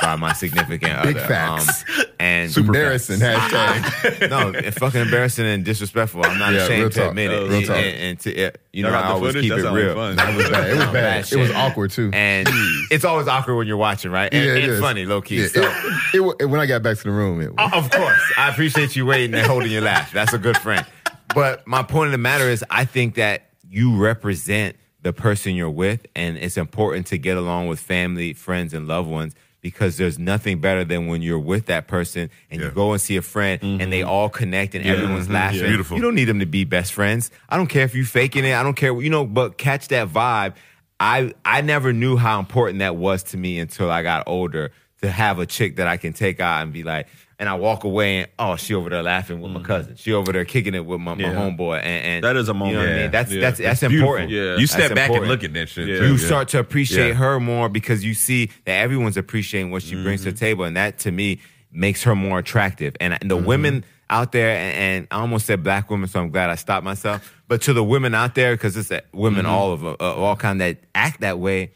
by my significant Big other. facts. Um, and Embarrassing hashtag. [LAUGHS] no, it's fucking embarrassing and disrespectful. I'm not Yeah, real ashamed to talk. admit it. Real And, talk. and to, uh, you know, Y'all I got the always footage? keep That it real. fun. It was bad. It was bad. bad It was awkward too. And it's always awkward when you're watching, right? And, Yeah, it and is. funny, low key. Yeah, so, it, it, wa- when I got back to the room, it was. Of course. I appreciate you waiting and holding your laugh. That's a good friend. But my point of the matter is, I think that you represent the person you're with, and it's important to get along with family, friends, and loved ones because there's nothing better than when you're with that person and you go and see a friend and they mm-hmm. all connect and everyone's mm-hmm. laughing. Beautiful. You don't need them to be best friends. I don't care if you're faking it. I don't care, you know, but catch that vibe. I I never knew how important that was to me until I got older to have a chick that I can take out and be like, and I walk away and oh, she over there laughing with my cousin. She over there kicking it with my, my Yeah. homeboy. And, and That is a You know what I moment. mean? That's Yeah. that's that's beautiful. important. Yeah. You step That's back and look at that shit. Yeah. You Yeah. start to appreciate Yeah. her more because you see that everyone's appreciating what she brings Mm-hmm. to the table, and that to me makes her more attractive. And, and the Mm-hmm. women out there, and, and I almost said black women, so I'm glad I stopped myself. But to the women out there, because it's women Mm-hmm. all of uh, all kind that act that way.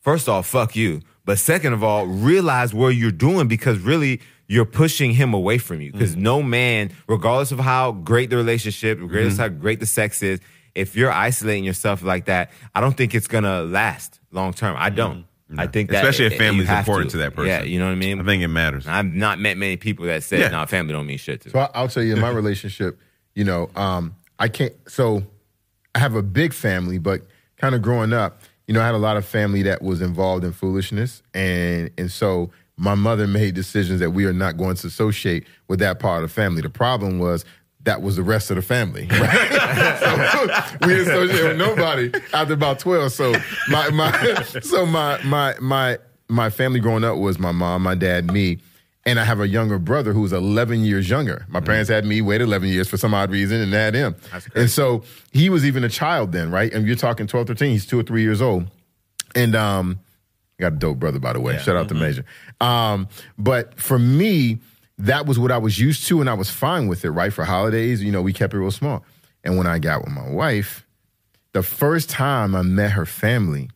First off, fuck you. But second of all, realize what you're doing because really you're pushing him away from you. Because mm-hmm. no man, regardless of how great the relationship, regardless of how great the sex is, if you're isolating yourself like that, I don't think it's gonna last long term. I don't. Mm-hmm. I think that Especially if family's important to that person. Yeah, you know what I mean. I think it matters. I've not met many people that said, Yeah. "No, family don't mean shit to." So me. I, I'll tell you, in my [LAUGHS] relationship, you know, um, I can't. So I have a big family, but kind of growing up, you know, I had a lot of family that was involved in foolishness, and and so my mother made decisions that we are not going to associate with that part of the family. The problem was. That was the rest of the family. Right? [LAUGHS] so we didn't associate with nobody after about twelve. So my my so my my my my family growing up was my mom, my dad, me, And I have a younger brother who's 11 years younger. My parents had me wait 11 years for some odd reason and had him. And so he was even a child then, right? And you're talking 12, 13, he's two or three years old. And um, I got a dope brother, by the way. Shout out to Major. Um, but for me, that was what I was used to, and I was fine with it, right? For holidays, you know, we kept it real small. And when I got with my wife, the first time I met her family,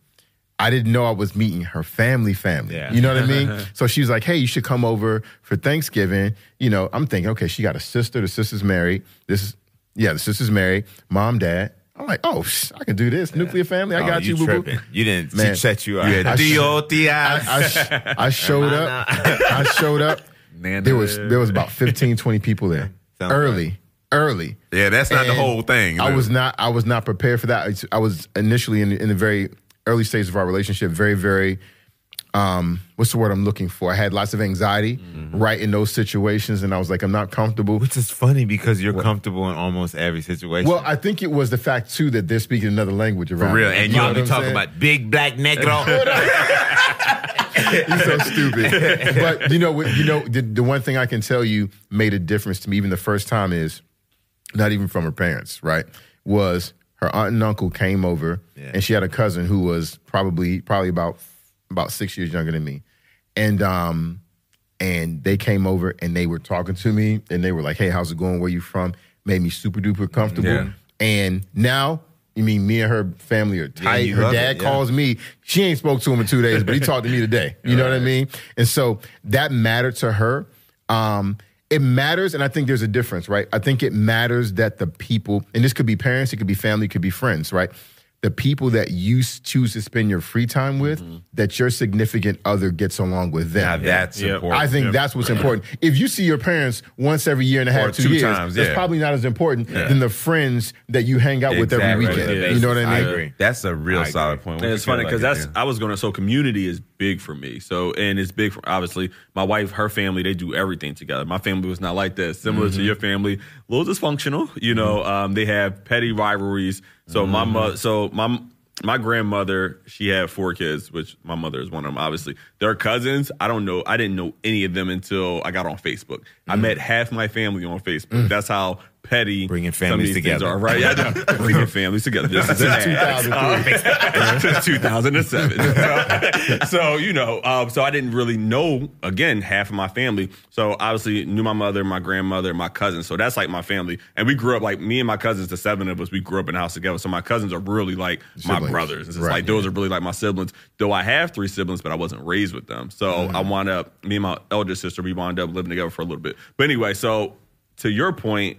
I didn't know I was meeting her family family. Yeah. You know what I mean? [LAUGHS] so she was like, hey, you should come over for Thanksgiving. You know, I'm thinking, okay, she got a sister. The sister's married. This is, yeah, the sister's married. Mom, dad. I'm like, oh, sh- I can do this. Nuclear family. I Oh, got you, boo boo. tripping. You didn't Man. she set you up. Yeah, I sh- D-O-T-I. I, I, sh- I showed up. I showed up. There was there was about 15, 20 people there. [LAUGHS] Sounds early, early. Yeah, that's not the And whole thing. I was not. I was not prepared for that. I was initially in, in the very early stages of our relationship. Very, very. Um, what's the word I'm looking for? I had lots of anxiety Mm-hmm. right in those situations, and I was like, I'm not comfortable. Which is funny because you're comfortable in almost every situation. Well, I think it was the fact too that they're speaking another language around. For real, me. and you know all be talking saying? about big black negro. [LAUGHS] You're so stupid. but you know, you know, the, the one thing I can tell you made a difference to me, even the first time, is not even from her parents, right? Was her aunt and uncle came over, Yeah. and she had a cousin who was probably probably about about six years younger than me, and um, and they came over and they were talking to me, and they were like, "Hey, how's it going? Where you from?" Made me super duper comfortable, Yeah. and now. You mean me and her family are tight? you her dad it, yeah. calls me. She ain't spoke to him in two days, but he talked to me today. [LAUGHS] You know what I mean? And so that mattered to her. Um, it matters, and I think there's a difference, right? I think it matters that the people, and this could be parents, it could be family, it could be friends, right? The people that you choose to spend your free time with, that your significant other gets along with them. Now that's Yeah. important. I think that's what's important. If you see your parents once every year and a half, Or two, two years, times, that's probably not as important than the friends that you hang out with every Exactly. weekend. Yeah. You know what I I mean? agree. That's a real I solid agree. point. And it's funny because like that's it, I was going to so community is big for me. So and it's big for obviously my wife, her family, they do everything together. My family was not like that. Similar Mm-hmm. to your family, a little dysfunctional. You know, um, they have petty rivalries. So my Mm-hmm. mother, so my my grandmother, she had four kids, which my mother is one of them. Obviously, their cousins. I don't know. I didn't know any of them until I got on Facebook. Mm-hmm. I met half my family on Facebook. That's how petty Bringing families together. Are, right? [LAUGHS] Yeah, I [LAUGHS] bringing families together. This is an ad. 2003. since 2007. [LAUGHS] so, you know, um, so I didn't really know, again, half of my family. So obviously knew my mother, my grandmother, my cousins. So that's like my family. And we grew up like me and my cousins, the seven of us, we grew up in the house together. So my cousins are really like my brothers. It's Right, like those are really like my siblings. Though I have three siblings, but I wasn't raised with them. So Mm-hmm. I wound up, me and my elder sister, we wound up living together for a little bit. But anyway, so to your point,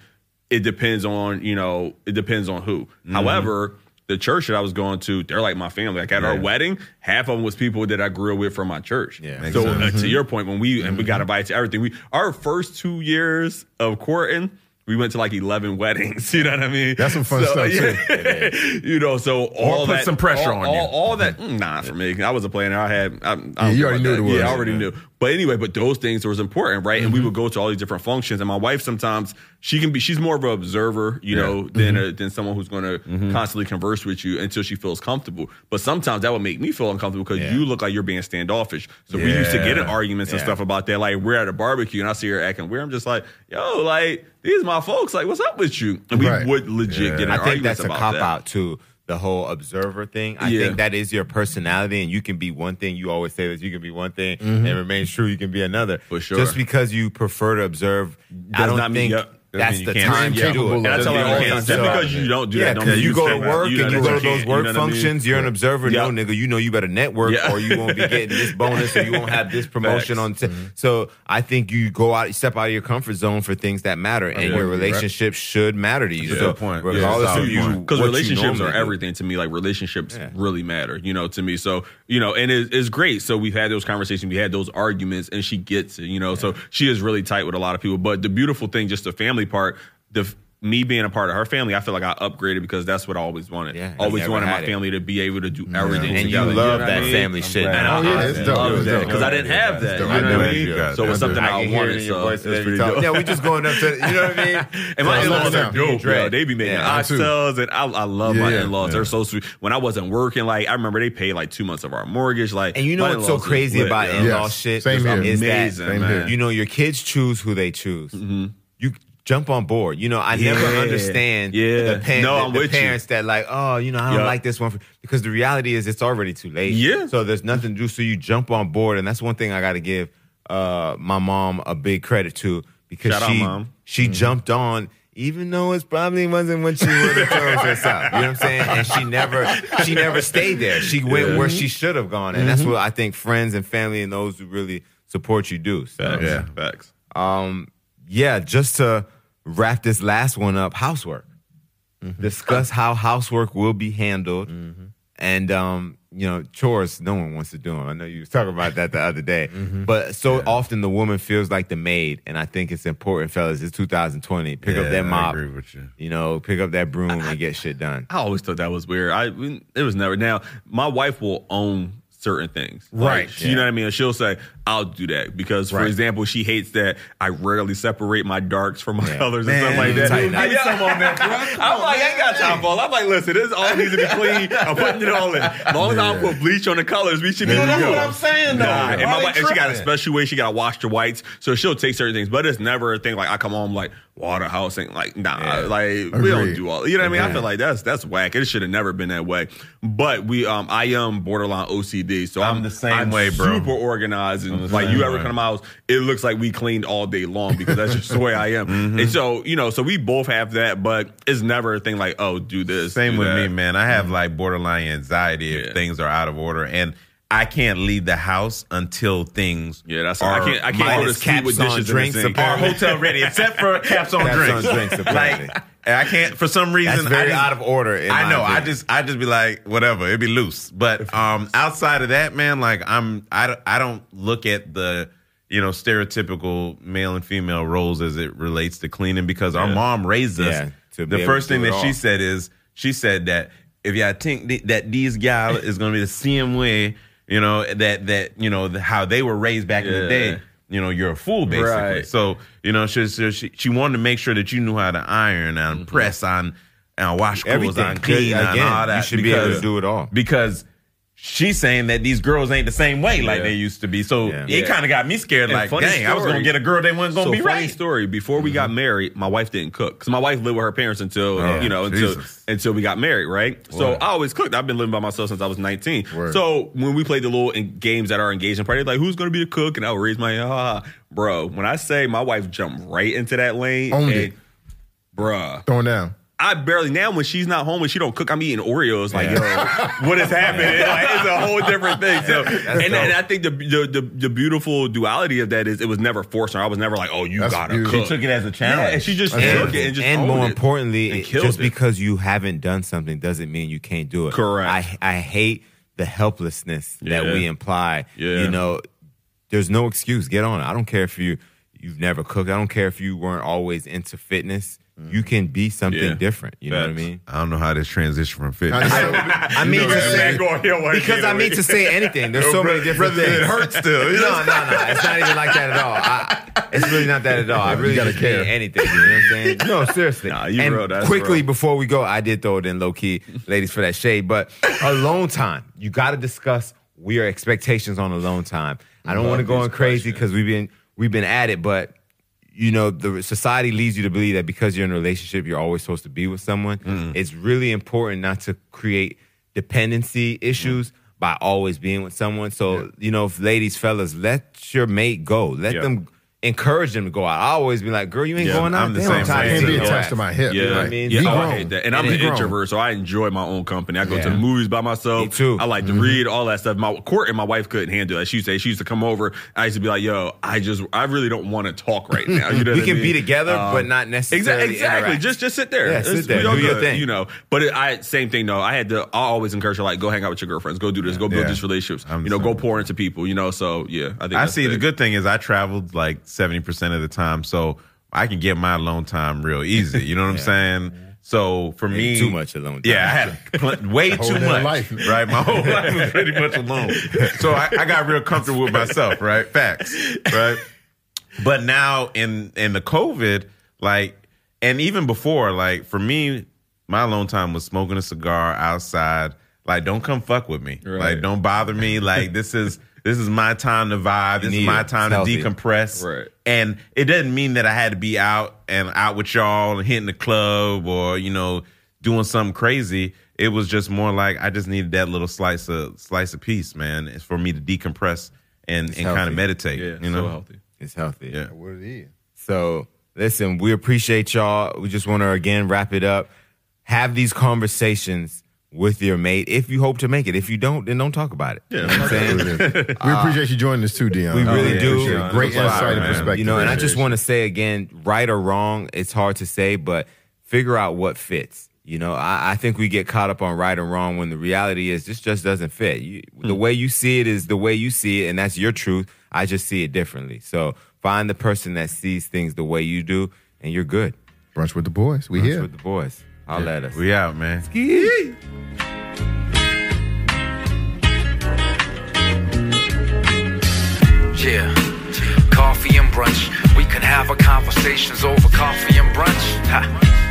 it depends on you know it depends on who. Mm-hmm. However, the church that I was going to, they're like my family. Like at our wedding, half of them was people that I grew up with from my church. Yeah. So uh, Mm-hmm. to your point, when we and we got invited to everything, we our first two years of courting. We went to like eleven weddings. [LAUGHS] You know what I mean? That's some fun stuff, too. [LAUGHS] you know, so all put that, some pressure all, on you. All, all that, mm, nah, for me. I was a planner. I had. I, I Yeah, you already knew that. it Yeah, I already knew. But anyway, but those things was important, right? And we mm-hmm. would go to all these different functions. And my wife sometimes she can be she's more of an observer, you know, than a, mm-hmm. than someone who's going to mm-hmm. constantly converse with you until she feels comfortable. But sometimes that would make me feel uncomfortable because Yeah. you look like you're being standoffish. So we used to get in Yeah. arguments and stuff about that. Like we're at a barbecue and I see her acting weird. I'm just like, yo, like these my folks. Like, what's up with you? And we Right. would legit get in I think that's a cop that. out too. The whole observer thing. I Yeah. think that is your personality, and you can be one thing. You always say that you can be one thing mm-hmm. and remain true. You can be another. For sure. Just because you prefer to observe, I don't not mean- think yep. Doesn't that's the time You're to do it. of And I tell all the yeah, time, just so- because you don't do Yeah, that, don't because mean you go to work you and you go to those work you know what I mean? functions. You're an observer. No, nigga, you know you better network, or you won't be getting this bonus, or you won't have this [LAUGHS] promotion on. Mm-hmm. So I think you go out, step out of your comfort zone for things that matter, and your relationship should matter to you. That's a good point. Yeah, regardless solid of you, because relationships are everything to me. Like relationships really matter, you know, to me. So you know, and it's great. So we've had those conversations, we had those arguments, and she gets it, you know. So she is really tight with a lot of people. But the beautiful thing, just the family part, the me being a part of her family, I feel like I upgraded because that's what I always wanted. Yeah, always wanted my had it. family to be able to do everything and you together. love know what I that mean? family shit And now. I, Oh, yeah, it's dope. It's dope. because I didn't have that. You know I what I know mean? you got it. So it was something. I I can it wanted. So voice it was that pretty dope. Yeah, we just going up to you know what I mean. [LAUGHS] And my So in-laws are dope, bro. They be making Yeah, oxtails, and I, I love my in-laws. They're so sweet. When I wasn't working, like I remember they paid like two months of our mortgage. Like, And you know my what's so crazy about in-law shit Same here. is Amazing, that Same man. here. you know your kids choose who they choose. You jump on board. You know, I never understand Yeah. the, pa- No, the- the with you. parents that like, oh, you know, I don't Yeah. like this one for, because the reality is it's already too late. Yeah. So there's nothing to do. So you jump on board, and that's one thing I got to give uh, my mom a big credit to because Shout out, she Mom. she jumped on. Even though it probably wasn't what she would have chose [LAUGHS] herself, you know what I'm saying, and she never, she never stayed there. She went where she should have gone, and that's what I think friends and family and those who really support you do. So, Facts. Yeah. Facts. um, yeah, just to wrap this last one up, housework. Mm-hmm. Discuss how housework will be handled, mm-hmm. and um, you know, chores. No one wants to do them. I know you was talking about that the other day, mm-hmm. but so often the woman feels like the maid, and I think it's important, fellas. It's 2020. Pick Yeah, up that I mop. agree with you. You know, pick up that broom and get shit done. I always thought that was weird. I it was never. Now my wife will own certain things, Right. Like, You know what I mean? She'll say, "I'll do that," because, for Right. example, she hates that I rarely separate my darks from my Yeah. colors Man, and stuff like that. tighten up. Yeah. I'm like, I ain't got time for. it. I'm like, listen, this all needs to be [LAUGHS] clean. I'm putting it all in. As long as I don't put bleach on the colors, we should be. There good you to go. go. That's what I'm saying, though. Nah, and, my wife, and she got a special way. She got to wash the whites, so she'll take certain things. But it's never a thing like I come home like water house and like nah, Yeah. like we don't do all. You know what I mean? I feel like that's that's whack. It should have never been that way. But we, um, I am borderline OCD, so I'm, I'm the same I'm way, bro. Super organized, and like you ever come to my house, it looks like we cleaned all day long because that's just the way I am. [LAUGHS] Mm-hmm. And so you know, so we both have that, but it's never a thing like oh, do this. Same do with that. me, man. I have like borderline anxiety if Yeah. things are out of order, and I can't leave the house until things. Yeah, that's are I can't I can't minus sleep with caps on drinks in are hotel ready, except for [LAUGHS] caps on Caps drinks. on drinks, like I can't for some reason. That's very I just- out of order. in I know. I just I just be like whatever. It'd be loose. But um, outside of that, man, like I'm I I don't look at the you know stereotypical male and female roles as it relates to cleaning because our mom raised us. Yeah, the first thing that she said is she said that if y'all think that these gal is gonna be the same way, you know that that you know the, how they were raised back in the day. You know, you're a fool, basically. Right. So, you know, she, she, she wanted to make sure that you knew how to iron and mm-hmm. press on and wash clothes Everything. on, clean Again, and all that you should be able to do it all. Because she's saying that these girls ain't the same way like Yeah. they used to be. So Yeah. it Yeah. kind of got me scared. And like, funny dang, I was gonna get a girl that wasn't gonna so be funny right. story. Before we got married, my wife didn't cook because my wife lived with her parents until Oh, you know until Jesus. until we got married, right? So I always cooked. I've been living by myself since I was nineteen. Word. So when we played the little in- games at our engagement party, like who's going to be the cook, and I would raise my hand, ah, bro. When I say my wife jumped right into that lane, Owned and, it. bruh. Throwing down. I barely now when she's not home and she don't cook, I'm eating Oreos. Like, yo, [LAUGHS] what is happening? [LAUGHS] Like, it's a whole different thing. So, [LAUGHS] and, and I think the, the the the beautiful duality of that is it was never forced on her. I was never like, oh, you That's gotta beautiful. cook. She took it as a yeah, challenge. and she just That's took beautiful. it and just and more it. importantly, and it- killed just it. because you haven't done something doesn't mean you can't do it. Correct. I I hate the helplessness that we imply. Yeah. You know, there's no excuse. Get on it. I don't care if you you've never cooked. I don't care if you weren't always into fitness. You can be something Yeah. different. You know what I Facts. mean? I don't know how this transition from I fitness. know. [LAUGHS] I mean to say go ahead, why because I mean to say anything. There's so many different Brother, things. it hurts still. No, no, no. It's not even like that at all. I, it's really not that at all. I really gotta just mean care. anything. You know what I'm saying? [LAUGHS] No, seriously. Nah, you and real, that's quickly real. before we go, I did throw it in low key, ladies, for that shade. But alone time, you got to discuss we are expectations on alone time. I don't want to go these in crazy because we've been we've been at it, but you know the society leads you to believe that because you're in a relationship, you're always supposed to be with someone. Mm-hmm. It's really important not to create dependency issues by always being with someone. So you know, ladies, fellas, let your mate go. Let Yeah. them encourage them to go out. I always be like, girl, you ain't Yeah, going out. I'm the Damn, same tired way. Can't be attached ass. to my hip. Yeah, know what I mean? yeah, oh, I hate that. And I'm And an be grown. introvert, so I enjoy my own company. I go to the movies by myself. Me too. I like to read all that stuff. My court and my wife couldn't handle it. She used to say she used to come over. I used to be like, "Yo, I just, I really don't want to talk right now." You [LAUGHS] know, We what I can mean? be together, Um, but not necessarily Exactly, exactly. interact. Just, just sit there. Yeah, sit there. we all Do your good, thing. You know, but it, I same thing though. I had to. I always encourage her like, go hang out with your girlfriends. Go do this. Go build these relationships. You know, go pour into people. You know, so yeah, I think I see. The good thing is I traveled like seventy percent of the time, so I can get my alone time real easy. You know what I'm [LAUGHS] saying? So for me, too much alone time. Yeah, I had way [LAUGHS] too much. life. Right, my whole life was pretty much [LAUGHS] alone. So I, I got real comfortable with myself. Right, facts. Right, but now in in the COVID, like, and even before, like for me, my alone time was smoking a cigar outside. Like, don't come fuck with me. Right. Like, don't bother me. Like, this is this is my time to vibe. This is my it. time It's to healthy. decompress. Right. And it doesn't mean that I had to be out and out with y'all and hitting the club or you know doing something crazy. It was just more like I just needed that little slice of slice of peace, man, It's for me to decompress and, and kind of meditate. Yeah, you know, so healthy. It's healthy. Yeah. What it is. So listen, we appreciate y'all. We just want to again wrap it up. Have these conversations with your mate if you hope to make it. If you don't, then don't talk about it. You know what I'm saying? [LAUGHS] we uh, appreciate you joining us too, Dion. We really oh, yeah, do. appreciate it. Great It was a insight and man. perspective. You know, and I just want to say again, right or wrong, it's hard to say, but figure out what fits. You know, I, I think we get caught up on right and wrong when the reality is this just doesn't fit. You, The hmm. way you see it is the way you see it, and that's your truth. I just see it differently. So find the person that sees things the way you do, and you're good. brunch with the boys. We Brunch here. with the boys. I'll let us. We out, man. Yeah, coffee and brunch. We can have our conversations over coffee and brunch. Ha.